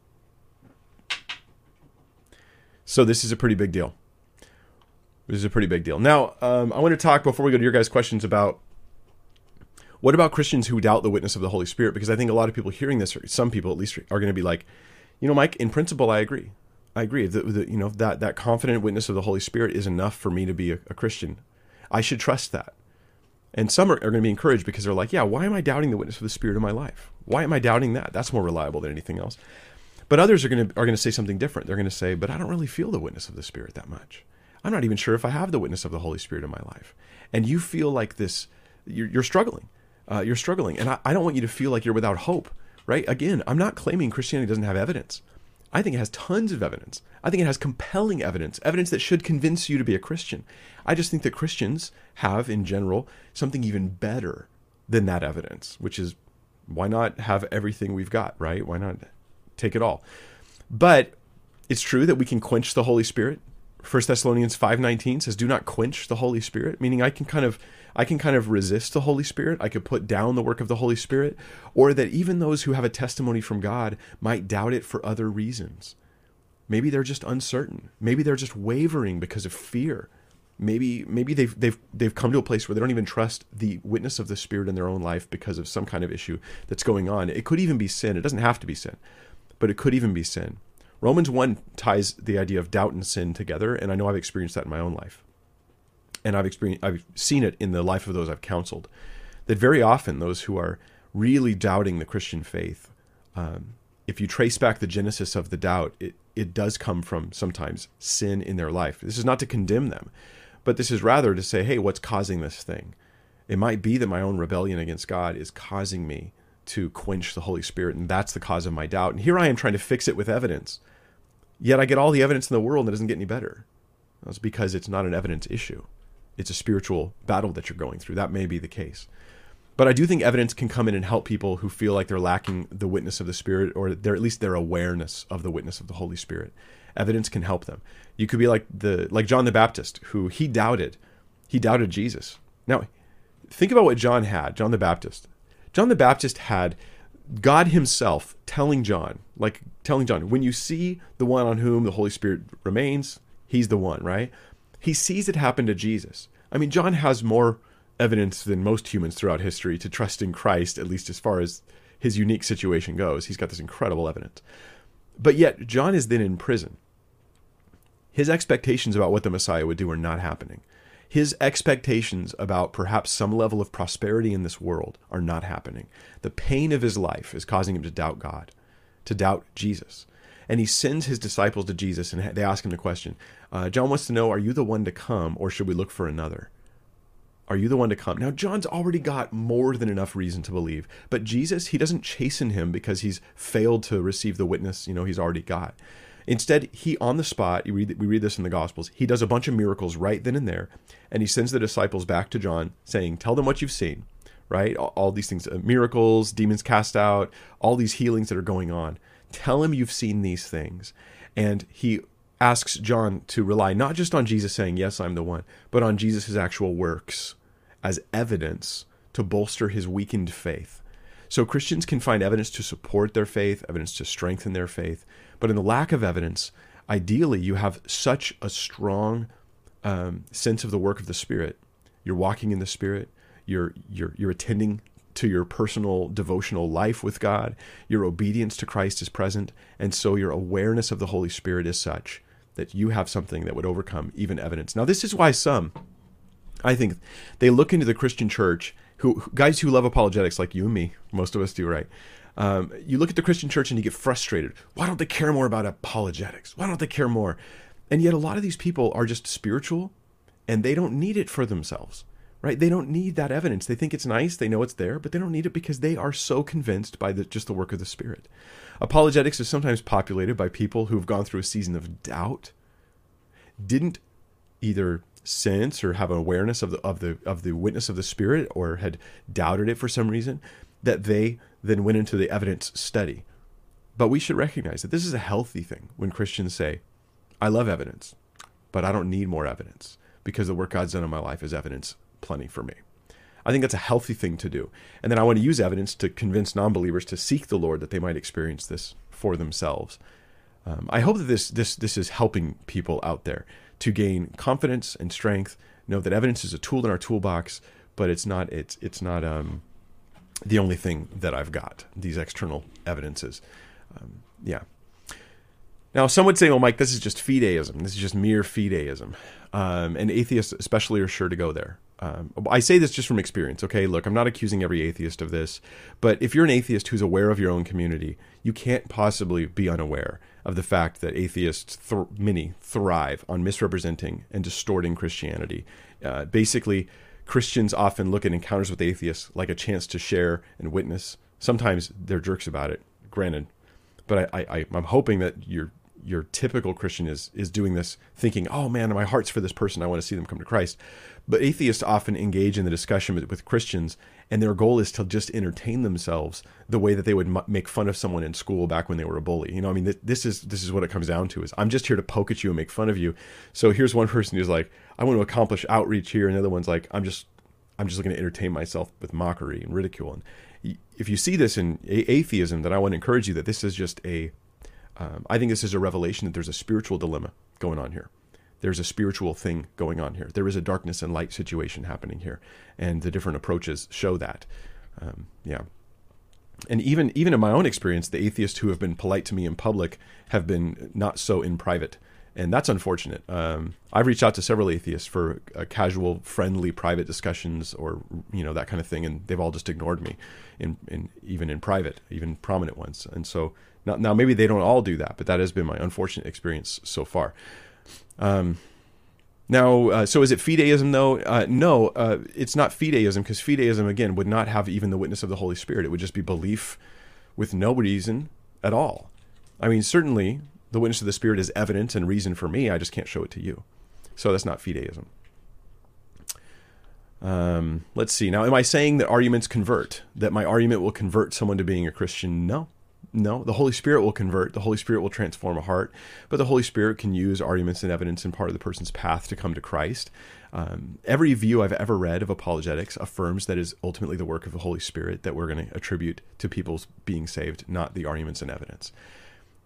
So this is a pretty big deal. This is a pretty big deal. Now, um, I want to talk before we go to your guys' questions about what about Christians who doubt the witness of the Holy Spirit? Because I think a lot of people hearing this, or some people at least, are going to be like, you know, Mike, in principle, I agree. I agree. that you know that that confident witness of the Holy Spirit is enough for me to be a, a Christian. I should trust that. And some are, are going to be encouraged because they're like, yeah, why am I doubting the witness of the Spirit in my life? Why am I doubting that? That's more reliable than anything else. But others are going to are going to say something different. They're going to say, but I don't really feel the witness of the Spirit that much. I'm not even sure if I have the witness of the Holy Spirit in my life. And you feel like this, you're, you're struggling. Uh, you're struggling. And I, I don't want you to feel like you're without hope, right? Again, I'm not claiming Christianity doesn't have evidence. I think it has tons of evidence. I think it has compelling evidence, evidence that should convince you to be a Christian. I just think that Christians have, in general, something even better than that evidence, which is why not have everything we've got, right? Why not take it all? But it's true that we can quench the Holy Spirit. 1 Thessalonians 5:19 says do not quench the Holy Spirit, meaning I can kind of I can kind of resist the Holy Spirit. I could put down the work of the Holy Spirit, or that even those who have a testimony from God might doubt it for other reasons. Maybe they're just uncertain. Maybe they're just wavering because of fear. Maybe maybe they've they've they've come to a place where they don't even trust the witness of the Spirit in their own life because of some kind of issue that's going on. It could even be sin. It doesn't have to be sin, but it could even be sin. Romans 1 ties the idea of doubt and sin together, and I know I've experienced that in my own life and I've experienced, I've seen it in the life of those I've counseled, that very often those who are really doubting the Christian faith, um, if you trace back the genesis of the doubt, it, it does come from sometimes sin in their life. This is not to condemn them, but this is rather to say, hey, what's causing this thing? It might be that my own rebellion against God is causing me to quench the Holy Spirit, and that's the cause of my doubt. And here I am trying to fix it with evidence. Yet I get all the evidence in the world and it doesn't get any better. That's because it's not an evidence issue it's a spiritual battle that you're going through. That may be the case. But I do think evidence can come in and help people who feel like they're lacking the witness of the Spirit or they're at least their awareness of the witness of the Holy Spirit. Evidence can help them. You could be like the like John the Baptist, who he doubted. He doubted Jesus. Now, think about what John had, John the Baptist. John the Baptist had God himself telling John, like telling John, when you see the one on whom the Holy Spirit remains, he's the one, right? he sees it happen to Jesus. I mean, John has more evidence than most humans throughout history to trust in Christ, at least as far as his unique situation goes. He's got this incredible evidence. But yet, John is then in prison. His expectations about what the Messiah would do are not happening. His expectations about perhaps some level of prosperity in this world are not happening. The pain of his life is causing him to doubt God, to doubt Jesus and he sends his disciples to Jesus and they ask him the question. Uh, John wants to know, Are you the one to come, or should we look for another? Are you the one to come? Now, John's already got more than enough reason to believe, but Jesus, he doesn't chasten him because he's failed to receive the witness, you know, he's already got. Instead, he on the spot, read, we read this in the Gospels, he does a bunch of miracles right then and there, and he sends the disciples back to John saying, Tell them what you've seen, right? All, all these things, uh, miracles, demons cast out, all these healings that are going on. Tell him you've seen these things. And he asks John to rely not just on Jesus saying, Yes, I'm the one, but on Jesus' actual works as evidence to bolster his weakened faith. So Christians can find evidence to support their faith, evidence to strengthen their faith. But in the lack of evidence, ideally, you have such a strong um, sense of the work of the Spirit. You're walking in the Spirit. You're you're attending to your personal devotional life with God. Your obedience to Christ is present, and so your awareness of the Holy Spirit is such that you have something that would overcome even evidence. Now, this is why some, I think, they look into the Christian church, who guys who love apologetics like you and me, most of us do, right? Um, you look at the Christian church and you get frustrated. Why don't they care more about apologetics? Why don't they care more? And yet, a lot of these people are just spiritual and they don't need it for themselves right? They don't need that evidence. They think it's nice, they know it's there, but they don't need it because they are so convinced by the, just the work of the Spirit. Apologetics is sometimes populated by people who've gone through a season of doubt, didn't either sense or have an awareness of the of the of the witness of the Spirit, or had doubted it for some reason, that they then went into the evidence study. But we should recognize that this is a healthy thing when Christians say, "I love evidence, but I don't need more evidence." because the work God's done in my life is evidence plenty for me. I think that's a healthy thing to do. And then I want to use evidence to convince non believers to seek the Lord that they might experience this for themselves. Um, I hope that this, this, this is helping people out there to gain confidence and strength. Know that evidence is a tool in our toolbox, but it's not, it's, it's not um, the only thing that I've got, these external evidences. Um, yeah. Now, some would say, "Oh, Mike, this is just fideism. This is just mere fideism," um, and atheists especially are sure to go there. Um, I say this just from experience. Okay, look, I'm not accusing every atheist of this, but if you're an atheist who's aware of your own community, you can't possibly be unaware of the fact that atheists, th- many, thrive on misrepresenting and distorting Christianity. Uh, basically, Christians often look at encounters with atheists like a chance to share and witness. Sometimes they're jerks about it, granted, but I, I, I'm hoping that you're your typical Christian is is doing this thinking, "Oh man, my heart's for this person. I want to see them come to Christ." But atheists often engage in the discussion with, with Christians, and their goal is to just entertain themselves the way that they would m- make fun of someone in school back when they were a bully. You know, I mean, th- this is this is what it comes down to: is I'm just here to poke at you and make fun of you. So here's one person who's like, "I want to accomplish outreach here," and the other one's like, "I'm just I'm just looking to entertain myself with mockery and ridicule." And if you see this in a- atheism, then I want to encourage you that this is just a um, I think this is a revelation that there's a spiritual dilemma going on here. There's a spiritual thing going on here. There is a darkness and light situation happening here, and the different approaches show that. Um, yeah, and even even in my own experience, the atheists who have been polite to me in public have been not so in private, and that's unfortunate. Um, I've reached out to several atheists for uh, casual, friendly, private discussions or you know that kind of thing, and they've all just ignored me, in, in even in private, even prominent ones, and so now, now maybe they don't all do that, but that has been my unfortunate experience so far. Um, now, uh, so is it fideism though? Uh, no, uh, it's not fideism because fideism again would not have even the witness of the Holy Spirit. It would just be belief with no reason at all. I mean, certainly the witness of the Spirit is evident and reason for me. I just can't show it to you. So that's not fideism. Um, let's see. Now, am I saying that arguments convert? That my argument will convert someone to being a Christian? No, no, the Holy Spirit will convert. The Holy Spirit will transform a heart, but the Holy Spirit can use arguments and evidence in part of the person's path to come to Christ. Um, every view I've ever read of apologetics affirms that is ultimately the work of the Holy Spirit that we're going to attribute to people's being saved, not the arguments and evidence.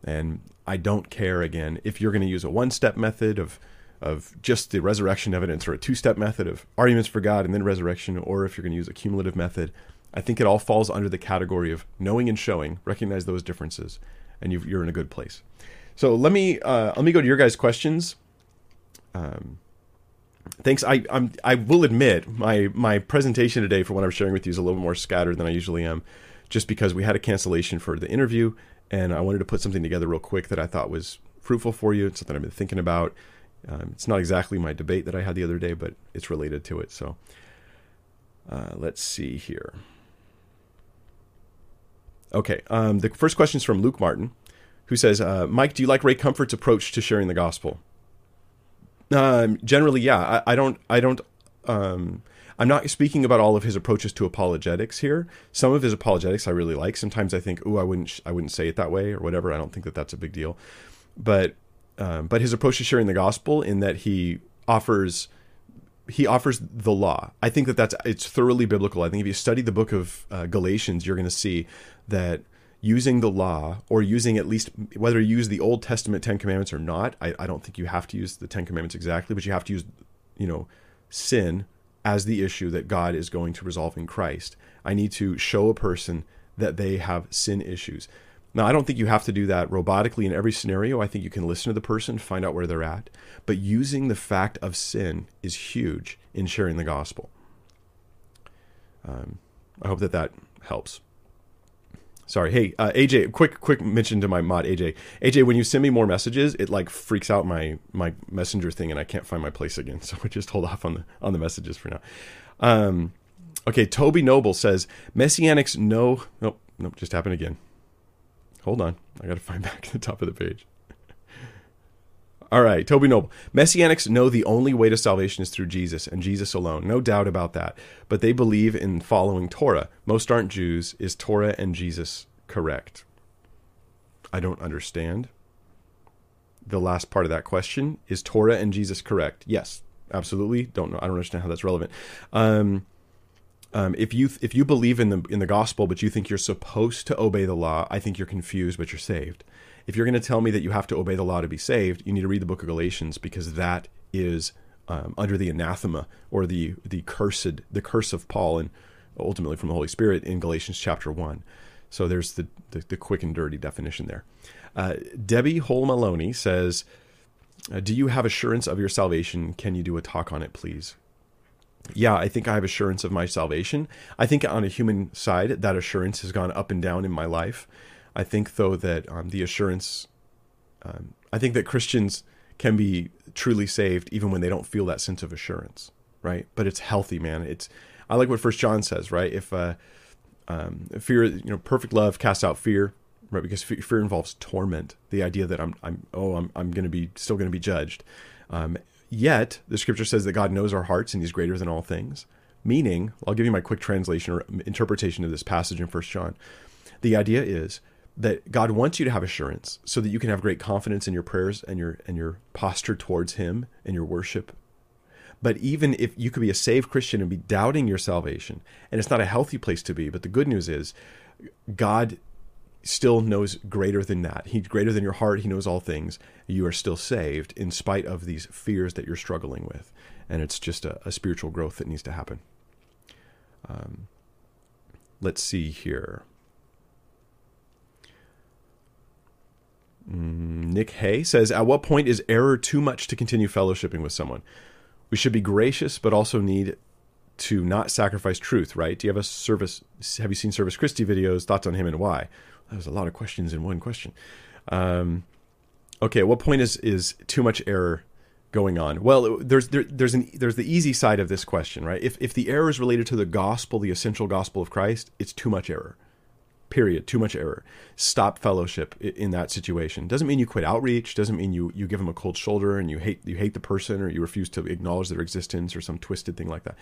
And I don't care again if you're going to use a one-step method of of just the resurrection evidence or a two-step method of arguments for God and then resurrection, or if you're going to use a cumulative method. I think it all falls under the category of knowing and showing. Recognize those differences, and you are in a good place. So let me uh, let me go to your guys' questions. Um, thanks. I I'm, I will admit my my presentation today for what I'm sharing with you is a little more scattered than I usually am, just because we had a cancellation for the interview, and I wanted to put something together real quick that I thought was fruitful for you. It's something I've been thinking about. Um, it's not exactly my debate that I had the other day, but it's related to it. So uh, let's see here. Okay. Um, the first question is from Luke Martin, who says, uh, Mike, do you like Ray Comfort's approach to sharing the gospel? Um, generally, yeah. I, I don't. I don't. Um, I'm not speaking about all of his approaches to apologetics here. Some of his apologetics I really like. Sometimes I think, "Ooh, I wouldn't. I wouldn't say it that way or whatever. I don't think that that's a big deal. But um, but his approach to sharing the gospel in that he offers he offers the law. I think that that's it's thoroughly biblical. I think if you study the book of uh, Galatians, you're going to see that using the law or using at least whether you use the Old Testament Ten Commandments or not, I, I don't think you have to use the Ten Commandments exactly, but you have to use you know sin as the issue that God is going to resolve in Christ. I need to show a person that they have sin issues. Now, I don't think you have to do that robotically in every scenario. I think you can listen to the person, find out where they're at. But using the fact of sin is huge in sharing the gospel. Um, I hope that that helps. Sorry. Hey, uh, AJ, quick, quick mention to my mod, AJ. AJ, when you send me more messages, it like freaks out my my messenger thing, and I can't find my place again. [laughs] So I just hold off on the on the messages for now. Um, okay, Toby Noble says messianics no. Nope, nope, just happened again. Hold on. I got to find [laughs] back the top of the page. All right, Toby Noble. Messianics know the only way to salvation is through Jesus and Jesus alone. No doubt about that. But they believe in following Torah. Most aren't Jews. Is Torah and Jesus correct? I don't understand. The last part of that question is Torah and Jesus correct? Yes, absolutely. Don't know. I don't understand how that's relevant. Um, um, if you if you believe in the in the gospel, but you think you're supposed to obey the law, I think you're confused, but you're saved. If you're going to tell me that you have to obey the law to be saved, you need to read the book of Galatians because that is um, under the anathema or the the cursed the curse of Paul and ultimately from the Holy Spirit in Galatians chapter one. So there's the the, the quick and dirty definition there. Uh, Debbie Hole Maloney says, uh, "Do you have assurance of your salvation? Can you do a talk on it, please?" Yeah, I think I have assurance of my salvation. I think on a human side, that assurance has gone up and down in my life. I think, though, that um, the assurance, um, I think that Christians can be truly saved even when they don't feel that sense of assurance, right? But it's healthy, man. It's I like what First John says, right? If uh, um, fear, you know, perfect love casts out fear, right? Because fear involves torment. The idea that I'm, I'm, oh, I'm, I'm going to be still going to be judged. Um, yet the Scripture says that God knows our hearts and He's greater than all things. Meaning, I'll give you my quick translation or interpretation of this passage in First John. The idea is that God wants you to have assurance so that you can have great confidence in your prayers and your and your posture towards him and your worship. But even if you could be a saved Christian and be doubting your salvation, and it's not a healthy place to be, but the good news is God still knows greater than that. He's greater than your heart. He knows all things. You are still saved in spite of these fears that you're struggling with. And it's just a, a spiritual growth that needs to happen. Um, let's see here. Mm, Nick Hay says, At what point is error too much to continue fellowshipping with someone? We should be gracious, but also need to not sacrifice truth, right? Do you have a service? Have you seen Service Christi videos? Thoughts on him and why? There's a lot of questions in one question. Um, okay, at what point is is too much error going on? Well, there's there, there's an there's the easy side of this question, right? If if the error is related to the gospel, the essential gospel of Christ, it's too much error. Period. Too much error. Stop fellowship in that situation. Doesn't mean you quit outreach. Doesn't mean you you give them a cold shoulder and you hate you hate the person or you refuse to acknowledge their existence or some twisted thing like that.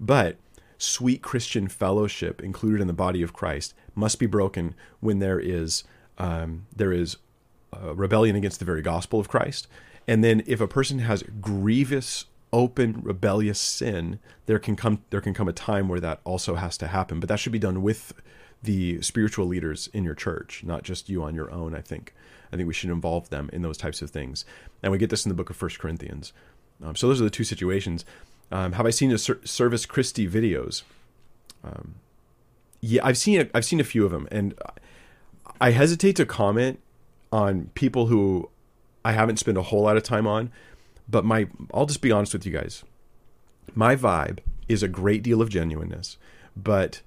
But sweet Christian fellowship included in the body of Christ must be broken when there is um, there is rebellion against the very gospel of Christ. And then if a person has grievous open rebellious sin there can come there can come a time where that also has to happen but that should be done with the spiritual leaders in your church, not just you on your own. I think I think we should involve them in those types of things, and we get this in the book of First Corinthians. Um, so those are the two situations. Um, have I seen the ser- Service Christi videos? Um, yeah, I've seen I've seen a few of them, and I hesitate to comment on people who I haven't spent a whole lot of time on. But my, I'll just be honest with you guys. My vibe is a great deal of genuineness, but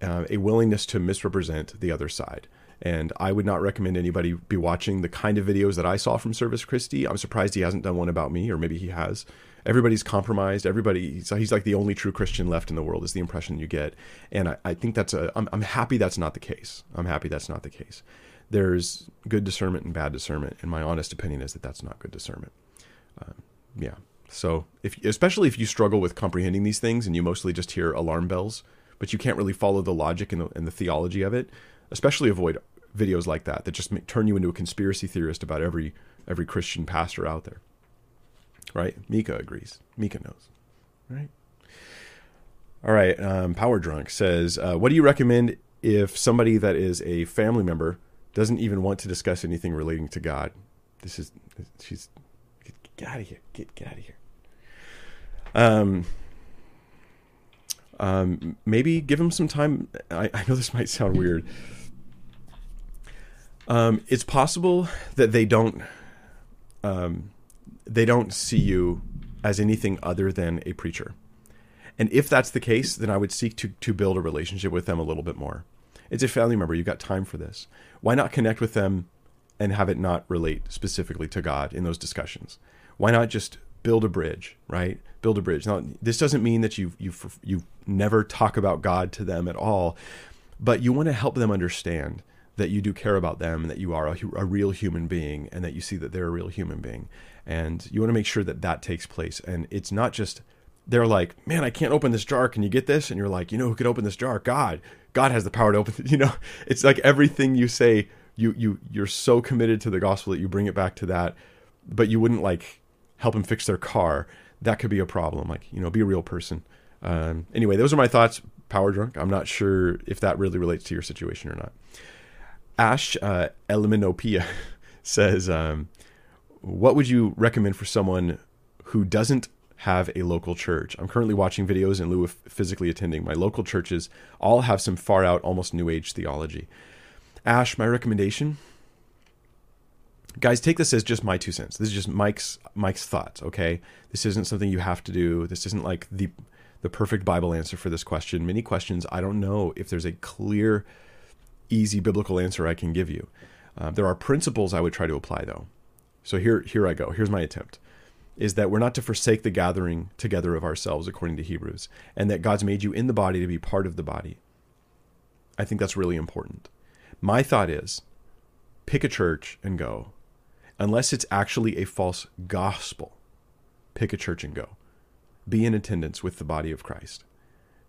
uh, a willingness to misrepresent the other side. And I would not recommend anybody be watching the kind of videos that I saw from Service Christi. I'm surprised he hasn't done one about me, or maybe he has. Everybody's compromised. Everybody, he's, he's like the only true Christian left in the world, is the impression you get. And I, I think that's a, I'm, I'm happy that's not the case. I'm happy that's not the case. There's good discernment and bad discernment. And my honest opinion is that that's not good discernment. Uh, yeah. So, if especially if you struggle with comprehending these things and you mostly just hear alarm bells, but you can't really follow the logic and the, and the theology of it, especially avoid videos like that that just turn you into a conspiracy theorist about every every Christian pastor out there. Right? Mika agrees. Mika knows. Right? All right. Um, Power Drunk says, uh, "What do you recommend if somebody that is a family member doesn't even want to discuss anything relating to God?" This is she's get, get out of here. Get get out of here. Um, um, maybe give them some time. I, I know this [laughs] might sound weird. Um, it's possible that they don't um, they don't see you as anything other than a preacher. And if that's the case, then I would seek to to build a relationship with them a little bit more. It's a family member. You've got time for this. Why not connect with them and have it not relate specifically to God in those discussions? Why not just build a bridge, right? Build a bridge. Now, this doesn't mean that you you you never talk about God to them at all, but you want to help them understand that you do care about them and that you are a, a, real human being and that you see that they're a real human being and you want to make sure that that takes place and it's not just they're like man i can't open this jar can you get this and you're like you know who could open this jar god god has the power to open it. [laughs] you know it's like everything you say you you you're so committed to the gospel that you bring it back to that but you wouldn't like help them fix their car that could be a problem like you know be a real person um, anyway, those are my thoughts. Power drunk. I'm not sure if that really relates to your situation or not. Ash uh, Eliminopia [laughs] says, um, "What would you recommend for someone who doesn't have a local church? I'm currently watching videos in lieu of physically attending. My local churches all have some far out, almost new age theology." Ash, my recommendation guys take this as just my two cents this is just mike's mike's thoughts okay this isn't something you have to do this isn't like the the perfect Bible answer for this question. Many questions, I don't know if there's a clear, easy biblical answer I can give you. Uh, there are principles I would try to apply, though. So here, here I go. Here's my attempt is that we're not to forsake the gathering together of ourselves, according to Hebrews, and that God's made you in the body to be part of the body. I think that's really important. My thought is pick a church and go. Unless it's actually a false gospel, pick a church and go. Be in attendance with the body of Christ.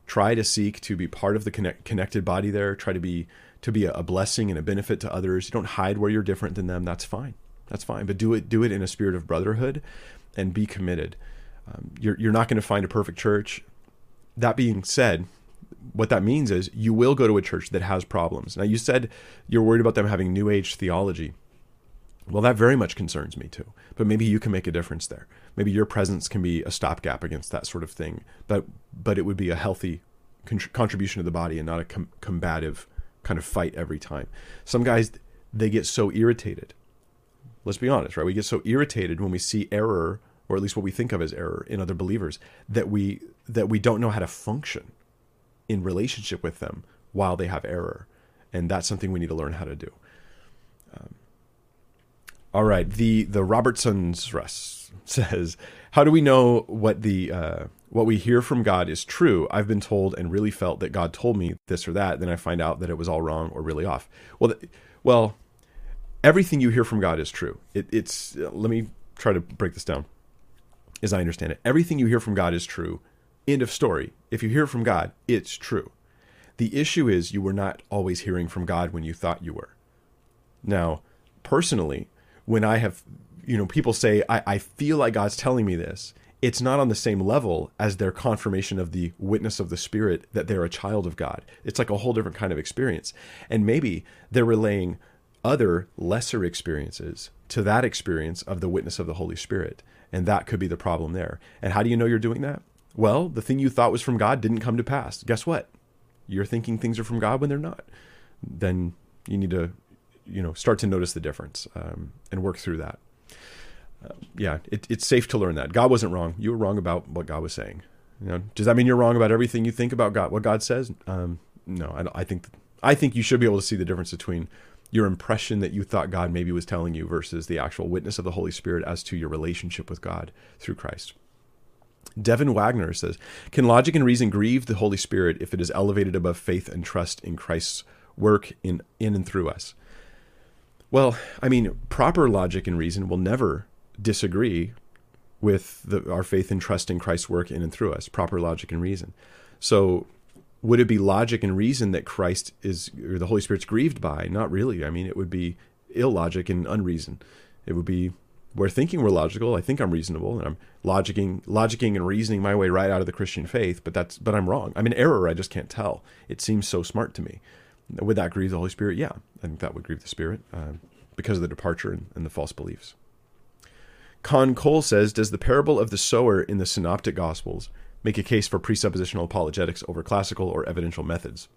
Try to seek to be part of the connect, connected body there. Try to be to be a blessing and a benefit to others. You don't hide where you're different than them. That's fine. That's fine. But do it do it in a spirit of brotherhood and be committed. Um, you're, you're not going to find a perfect church. That being said, what that means is you will go to a church that has problems. Now, you said you're worried about them having New Age theology. Well, that very much concerns me too. But maybe you can make a difference there. Maybe your presence can be a stopgap against that sort of thing. But but it would be a healthy contribution to the body and not a com- combative kind of fight every time. Some guys they get so irritated Let's be honest, right? We get so irritated when we see error, or at least what we think of as error in other believers, that we that we don't know how to function in relationship with them while they have error, and that's something we need to learn how to do. Um, all right, the the Robertson's Russ says, "How do we know what the uh, what we hear from God is true? I've been told and really felt that God told me this or that. Then I find out that it was all wrong or really off. Well, th- well, everything you hear from God is true. It, it's let me try to break this down as I understand it. Everything you hear from God is true. End of story. If you hear from God, it's true. The issue is you were not always hearing from God when you thought you were. Now, personally, when I have, you know, people say, I, I feel like God's telling me this, it's not on the same level as their confirmation of the witness of the Spirit that they're a child of God. It's like a whole different kind of experience. And maybe they're relaying other lesser experiences to that experience of the witness of the Holy Spirit. And that could be the problem there. And how do you know you're doing that? Well, the thing you thought was from God didn't come to pass. Guess what? You're thinking things are from God when they're not. Then you need to, you know, start to notice the difference um, and work through that. Uh, yeah, it, it's safe to learn that God wasn't wrong. You were wrong about what God was saying. You know, does that mean you're wrong about everything you think about God? What God says? Um, no, I, I think I think you should be able to see the difference between your impression that you thought God maybe was telling you versus the actual witness of the Holy Spirit as to your relationship with God through Christ. Devin Wagner says, Can logic and reason grieve the Holy Spirit if it is elevated above faith and trust in Christ's work in, in and through us? Well, I mean, proper logic and reason will never disagree with the, our faith and trust in Christ's work in and through us, proper logic and reason. So would it be logic and reason that Christ is or the Holy Spirit's grieved by? Not really. I mean, it would be illogic and unreason. It would be where thinking we're logical. I think I'm reasonable, and I'm logicking, logicking and reasoning my way right out of the Christian faith. But that's but I'm wrong. I'm in error. I just can't tell. It seems so smart to me. Would that grieve the Holy Spirit? Yeah, I think that would grieve the Spirit uh, because of the departure and, and the false beliefs. Con Cole says, Does the parable of the sower in the Synoptic Gospels make a case for presuppositional apologetics over classical or evidential methods.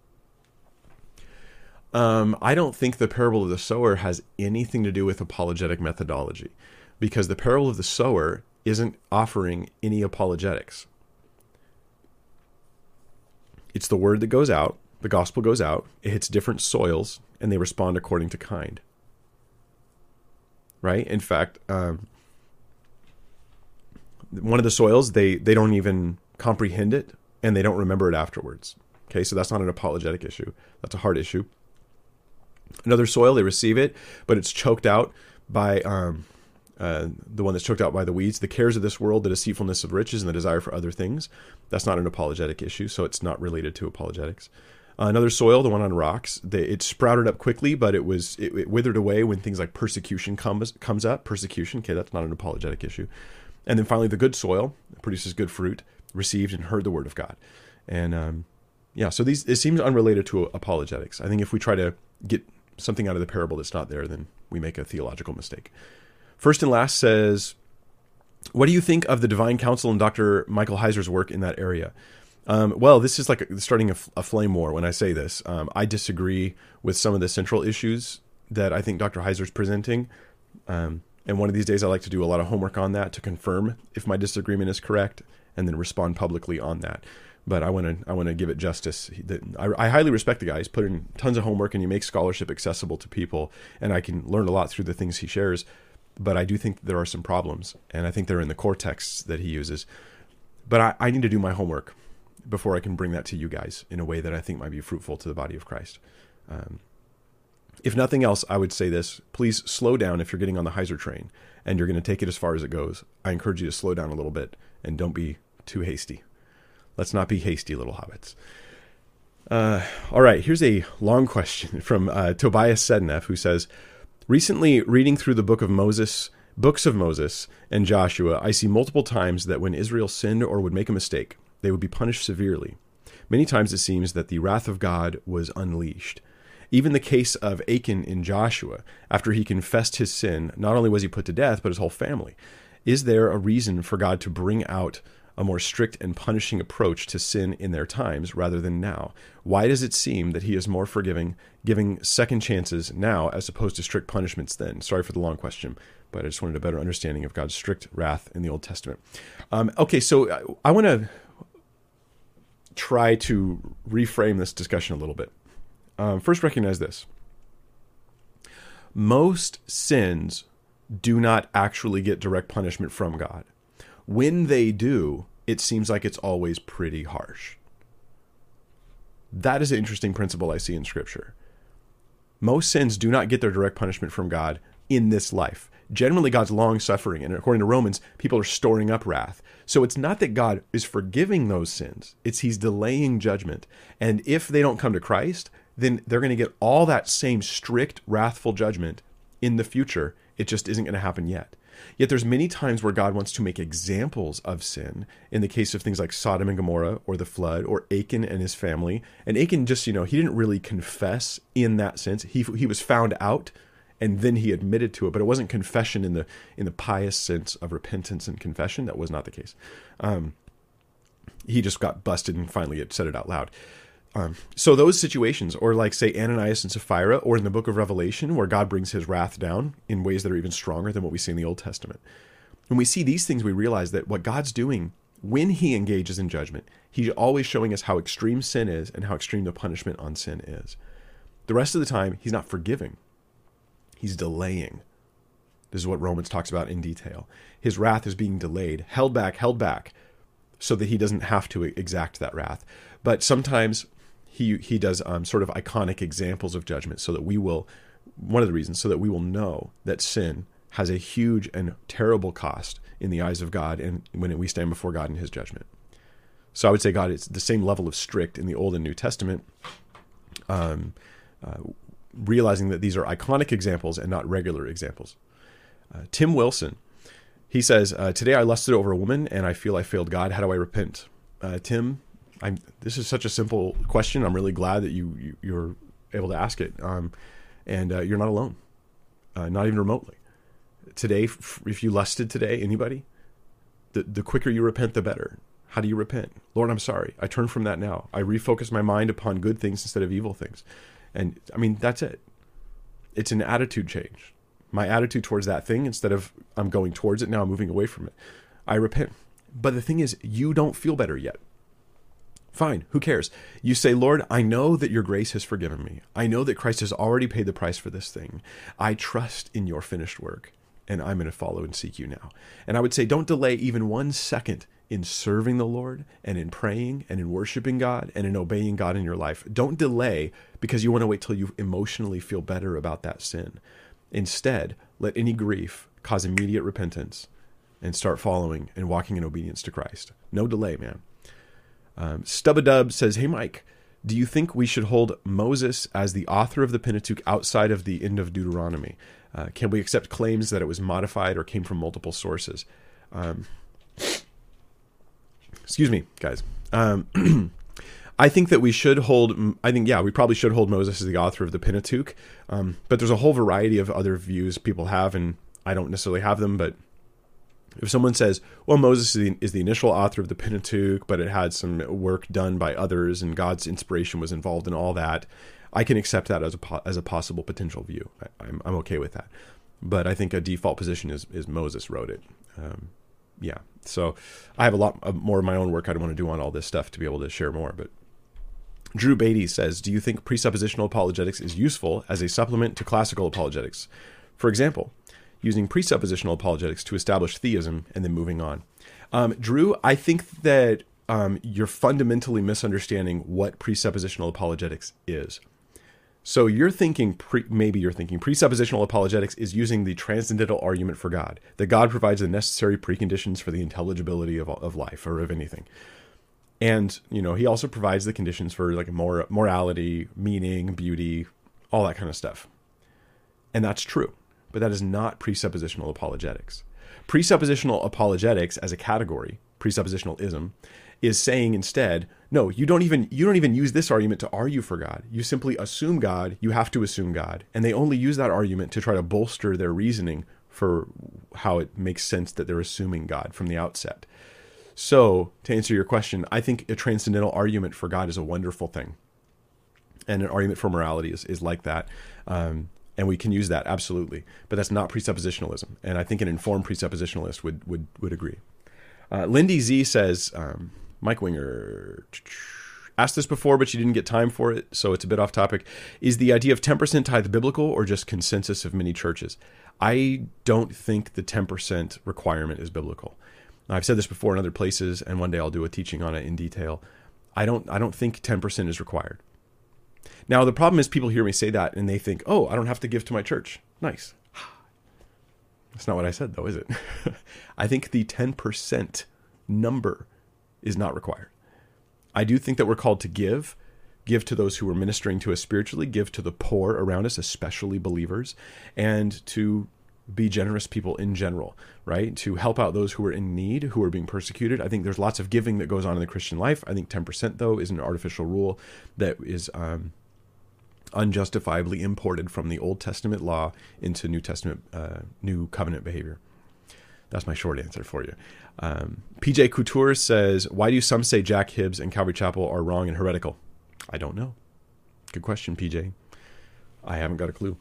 Um, I don't think the parable of the sower has anything to do with apologetic methodology because the parable of the sower isn't offering any apologetics. It's the word that goes out, the gospel goes out, it hits different soils, and they respond according to kind. Right? In fact, um, one of the soils they they don't even comprehend it and they don't remember it afterwards. Okay, so that's not an apologetic issue. That's a hard issue. Another soil, they receive it, but it's choked out by um, uh, the one that's choked out by the weeds, the cares of this world, the deceitfulness of riches, and the desire for other things. That's not an apologetic issue, so it's not related to apologetics. Uh, another soil, the one on rocks, they, it sprouted up quickly, but it was it, it, withered away when things like persecution comes comes up. Persecution, okay, that's not an apologetic issue. And then finally, the good soil produces good fruit received and heard the word of God. And um, yeah, so these it seems unrelated to apologetics. I think if we try to get something out of the parable that's not there, then we make a theological mistake. First and last says, what do you think of the Divine Council and Dr. Michael Heiser's work in that area? Um, well, this is like starting a, a, flame war when I say this. Um, I disagree with some of the central issues that I think Dr. Heiser's presenting. Um, and one of these days, I like to do a lot of homework on that to confirm if my disagreement is correct and then respond publicly on that. But I want to I want to give it justice. I, I highly respect the guy. He's put in tons of homework and you make scholarship accessible to people, and I can learn a lot through the things he shares. But I do think there are some problems, and I think they're in the core texts that he uses. But I, I need to do my homework before I can bring that to you guys in a way that I think might be fruitful to the body of Christ. Um, if nothing else, I would say this please slow down if you're getting on the Heiser train and you're going to take it as far as it goes. I encourage you to slow down a little bit and don't be too hasty. Let's not be hasty, little hobbits. Uh, all right, here's a long question [laughs] from uh, Tobias Sedneff, who says Recently, reading through the book of Moses, books of Moses and Joshua, I see multiple times that when Israel sinned or would make a mistake, they would be punished severely. Many times it seems that the wrath of God was unleashed. Even the case of Achan in Joshua, after he confessed his sin, not only was he put to death, but his whole family. Is there a reason for God to bring out a more strict and punishing approach to sin in their times rather than now? Why does it seem that he is more forgiving, giving second chances now as opposed to strict punishments then? Sorry for the long question, but I just wanted a better understanding of God's strict wrath in the Old Testament. Um, okay, so I, I want to try to reframe this discussion a little bit um, first recognize this most sins do not actually get direct punishment from God. When they do, it seems like it's always pretty harsh. That is an interesting principle I see in Scripture. Most sins do not get their direct punishment from God in this life. Generally, God's long suffering, and according to Romans, people are storing up wrath. So it's not that God is forgiving those sins, it's He's delaying judgment. And if they don't come to Christ, then they're going to get all that same strict, wrathful judgment in the future. It just isn't going to happen yet. Yet there's many times where God wants to make examples of sin in the case of things like Sodom and Gomorrah or the flood or Achan and his family. And Achan just, you know, he didn't really confess in that sense. He he was found out and then he admitted to it, but it wasn't confession in the in the pious sense of repentance and confession. That was not the case. Um, he just got busted and finally it said it out loud. Um, so those situations, or like say Ananias and Sapphira, or in the book of Revelation, where God brings his wrath down in ways that are even stronger than what we see in the Old Testament. When we see these things, we realize that what God's doing when he engages in judgment, he's always showing us how extreme sin is and how extreme the punishment on sin is. The rest of the time, he's not forgiving, he's delaying. This is what Romans talks about in detail. His wrath is being delayed, held back, held back, so that he doesn't have to exact that wrath. But sometimes he he does um, sort of iconic examples of judgment so that we will one of the reasons so that we will know that sin has a huge and terrible cost in the eyes of God and when we stand before God in his judgment. So I would say God it's the same level of strict in the Old and New Testament um, uh, realizing that these are iconic examples and not regular examples. Uh, Tim Wilson he says, uh, Today I lusted over a woman and I feel I failed God. How do I repent? Uh, Tim, I'm, this is such a simple question. I'm really glad that you, you are able to ask it. Um, and uh, you're not alone, uh, not even remotely. Today, if you lusted today, anybody, the the quicker you repent, the better. How do you repent? Lord, I'm sorry. I turn from that now. I refocus my mind upon good things instead of evil things. And I mean, that's it. It's an attitude change. My attitude towards that thing, instead of I'm going towards it, now I'm moving away from it. I repent. But the thing is, you don't feel better yet. Fine, who cares? You say, Lord, I know that your grace has forgiven me. I know that Christ has already paid the price for this thing. I trust in your finished work, and I'm going to follow and seek you now. And I would say, don't delay even one second in serving the Lord and in praying and in worshiping God and in obeying God in your life. Don't delay because you want to wait till you emotionally feel better about that sin. Instead, let any grief cause immediate repentance and start following and walking in obedience to Christ. No delay, man. Um, Stubadub says, Hey, Mike, do you think we should hold Moses as the author of the Pentateuch outside of the end of Deuteronomy? Uh, can we accept claims that it was modified or came from multiple sources? Um, excuse me, guys. Um, [clears throat] I think that we should hold. I think yeah, we probably should hold Moses as the author of the Pentateuch. Um, but there's a whole variety of other views people have, and I don't necessarily have them. But if someone says, well, Moses is the, is the, initial author of the Pentateuch, but it had some work done by others and God's inspiration was involved in all that, I can accept that as a, as a possible potential view. I, am I'm, I'm okay with that. But I think a default position is, is Moses wrote it. Um, yeah. So I have a lot of more of my own work I'd want to do on all this stuff to be able to share more. But Drew Beatty says, Do you think presuppositional apologetics is useful as a supplement to classical apologetics? For example, using presuppositional apologetics to establish theism and then moving on. Um, Drew, I think that um, you're fundamentally misunderstanding what presuppositional apologetics is. So you're thinking, pre, maybe you're thinking, presuppositional apologetics is using the transcendental argument for God, that God provides the necessary preconditions for the intelligibility of, of life or of anything. And, you know, he also provides the conditions for like mor- morality, meaning, beauty, all that kind of stuff. And that's true, but that is not presuppositional apologetics. Presuppositional apologetics as a category, presuppositionalism, is saying instead, no, you don't even you don't even use this argument to argue for God. You simply assume God, you have to assume God. And they only use that argument to try to bolster their reasoning for how it makes sense that they're assuming God from the outset. So, to answer your question, I think a transcendental argument for God is a wonderful thing. And an argument for morality is, is like that. Um, and we can use that absolutely, but that's not presuppositionalism. And I think an informed presuppositionalist would would would agree. Uh, Lindy Z says, um, Mike Winger asked this before, but she didn't get time for it, so it's a bit off topic. Is the idea of 10% tithe biblical or just consensus of many churches? I don't think the 10% requirement is biblical. I've said this before in other places, and one day I'll do a teaching on it in detail. I don't I don't think 10% is required. Now the problem is people hear me say that and they think, "Oh, I don't have to give to my church." Nice. [sighs] That's not what I said though, is it? [laughs] I think the 10% number is not required. I do think that we're called to give, give to those who are ministering to us spiritually, give to the poor around us, especially believers, and to be generous people in general, right? To help out those who are in need, who are being persecuted. I think there's lots of giving that goes on in the Christian life. I think 10%, though, is an artificial rule that is um, unjustifiably imported from the Old Testament law into New Testament, uh, New Covenant behavior. That's my short answer for you. Um, PJ Couture says, Why do some say Jack Hibbs and Calvary Chapel are wrong and heretical? I don't know. Good question, PJ. I haven't got a clue.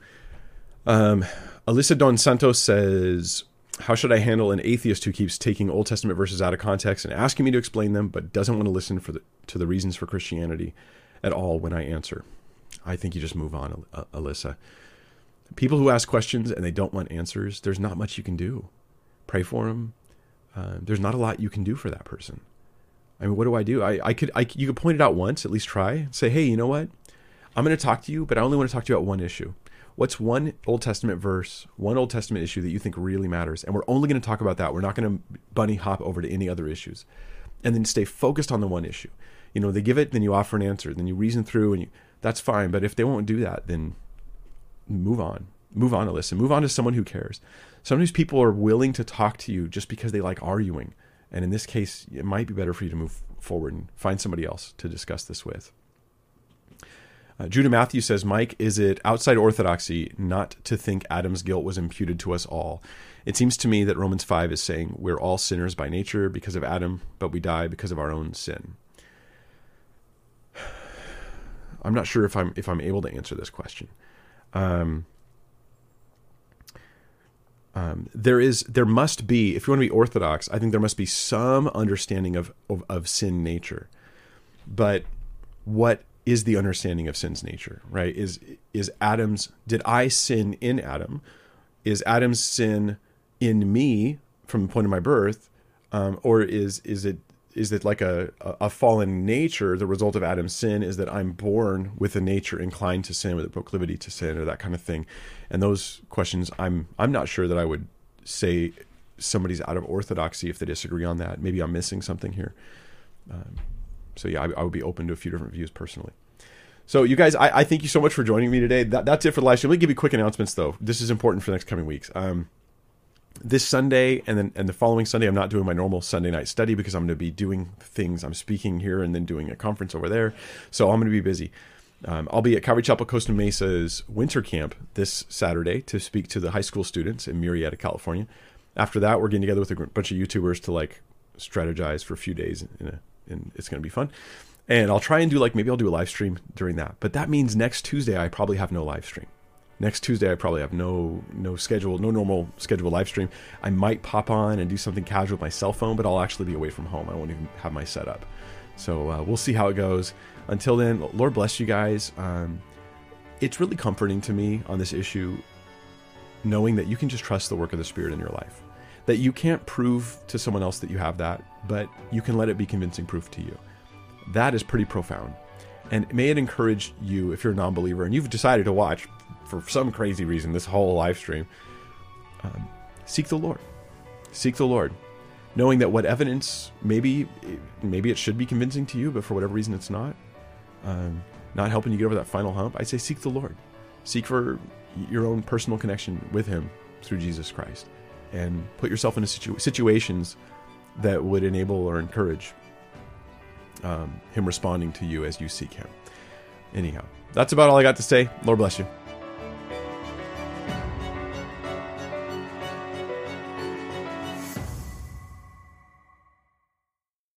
Um, Alyssa Don Santos says, How should I handle an atheist who keeps taking Old Testament verses out of context and asking me to explain them, but doesn't want to listen for the, to the reasons for Christianity at all when I answer? I think you just move on, Alyssa. People who ask questions and they don't want answers, there's not much you can do. Pray for them. Uh, there's not a lot you can do for that person. I mean, what do I do? I, I could, I, you could point it out once, at least try. Say, hey, you know what? I'm going to talk to you, but I only want to talk to you about one issue. What's one Old Testament verse, one Old Testament issue that you think really matters? And we're only going to talk about that. We're not going to bunny hop over to any other issues. And then stay focused on the one issue. You know, they give it, then you offer an answer, then you reason through, and you, that's fine. But if they won't do that, then move on. Move on to listen. Move on to someone who cares. Sometimes people are willing to talk to you just because they like arguing. And in this case, it might be better for you to move forward and find somebody else to discuss this with. Uh, Judah Matthews says, Mike, is it outside orthodoxy not to think Adam's guilt was imputed to us all? It seems to me that Romans 5 is saying we're all sinners by nature because of Adam, but we die because of our own sin. I'm not sure if I'm if I'm able to answer this question. Um, um, there is there must be if you want to be orthodox, I think there must be some understanding of, of, of sin nature. But what is the understanding of sin's nature? Right? Is is Adam's did I sin in Adam? Is Adam's sin in me from the point of my birth, um, or is is it is that like a, a fallen nature the result of adam's sin is that i'm born with a nature inclined to sin with a proclivity to sin or that kind of thing. And those questions i'm i'm not sure that i would say somebody's out of orthodoxy if they disagree on that. Maybe i'm missing something here. Um, so yeah I, I, would be open to a few different views personally. So you guys I, I thank you so much for joining me today. That, that's it for the live stream. Let me give you quick announcements though. This is important for the next coming weeks. Um, this Sunday and then and the following Sunday, I'm not doing my normal Sunday night study because I'm going to be doing things. I'm speaking here and then doing a conference over there, so I'm going to be busy. Um, I'll be at Calvary Chapel Costa Mesa's winter camp this Saturday to speak to the high school students in Murrieta, California. After that, we're getting together with a bunch of YouTubers to like strategize for a few days, a, and it's going to be fun. And I'll try and do like maybe I'll do a live stream during that. But that means next Tuesday I probably have no live stream Next Tuesday, I probably have no no schedule, no normal schedule live stream. I might pop on and do something casual with my cell phone, but I'll actually be away from home. I won't even have my setup. So uh, we'll see how it goes. Until then, Lord bless you guys. Um, it's really comforting to me on this issue, knowing that you can just trust the work of the Spirit in your life. That you can't prove to someone else that you have that, but you can let it be convincing proof to you. That is pretty profound. And may it encourage you, if you're a non believer and you've decided to watch for some crazy reason this whole live stream, um, seek the Lord. Seek the Lord. Knowing that what evidence, maybe, maybe it should be convincing to you, but for whatever reason it's not, um, not helping you get over that final hump, I say seek the Lord. Seek for your own personal connection with Him through Jesus Christ. And put yourself into situ- situations that would enable or encourage um, him responding to you as you seek him. Anyhow, that's about all I got to say. Lord bless you.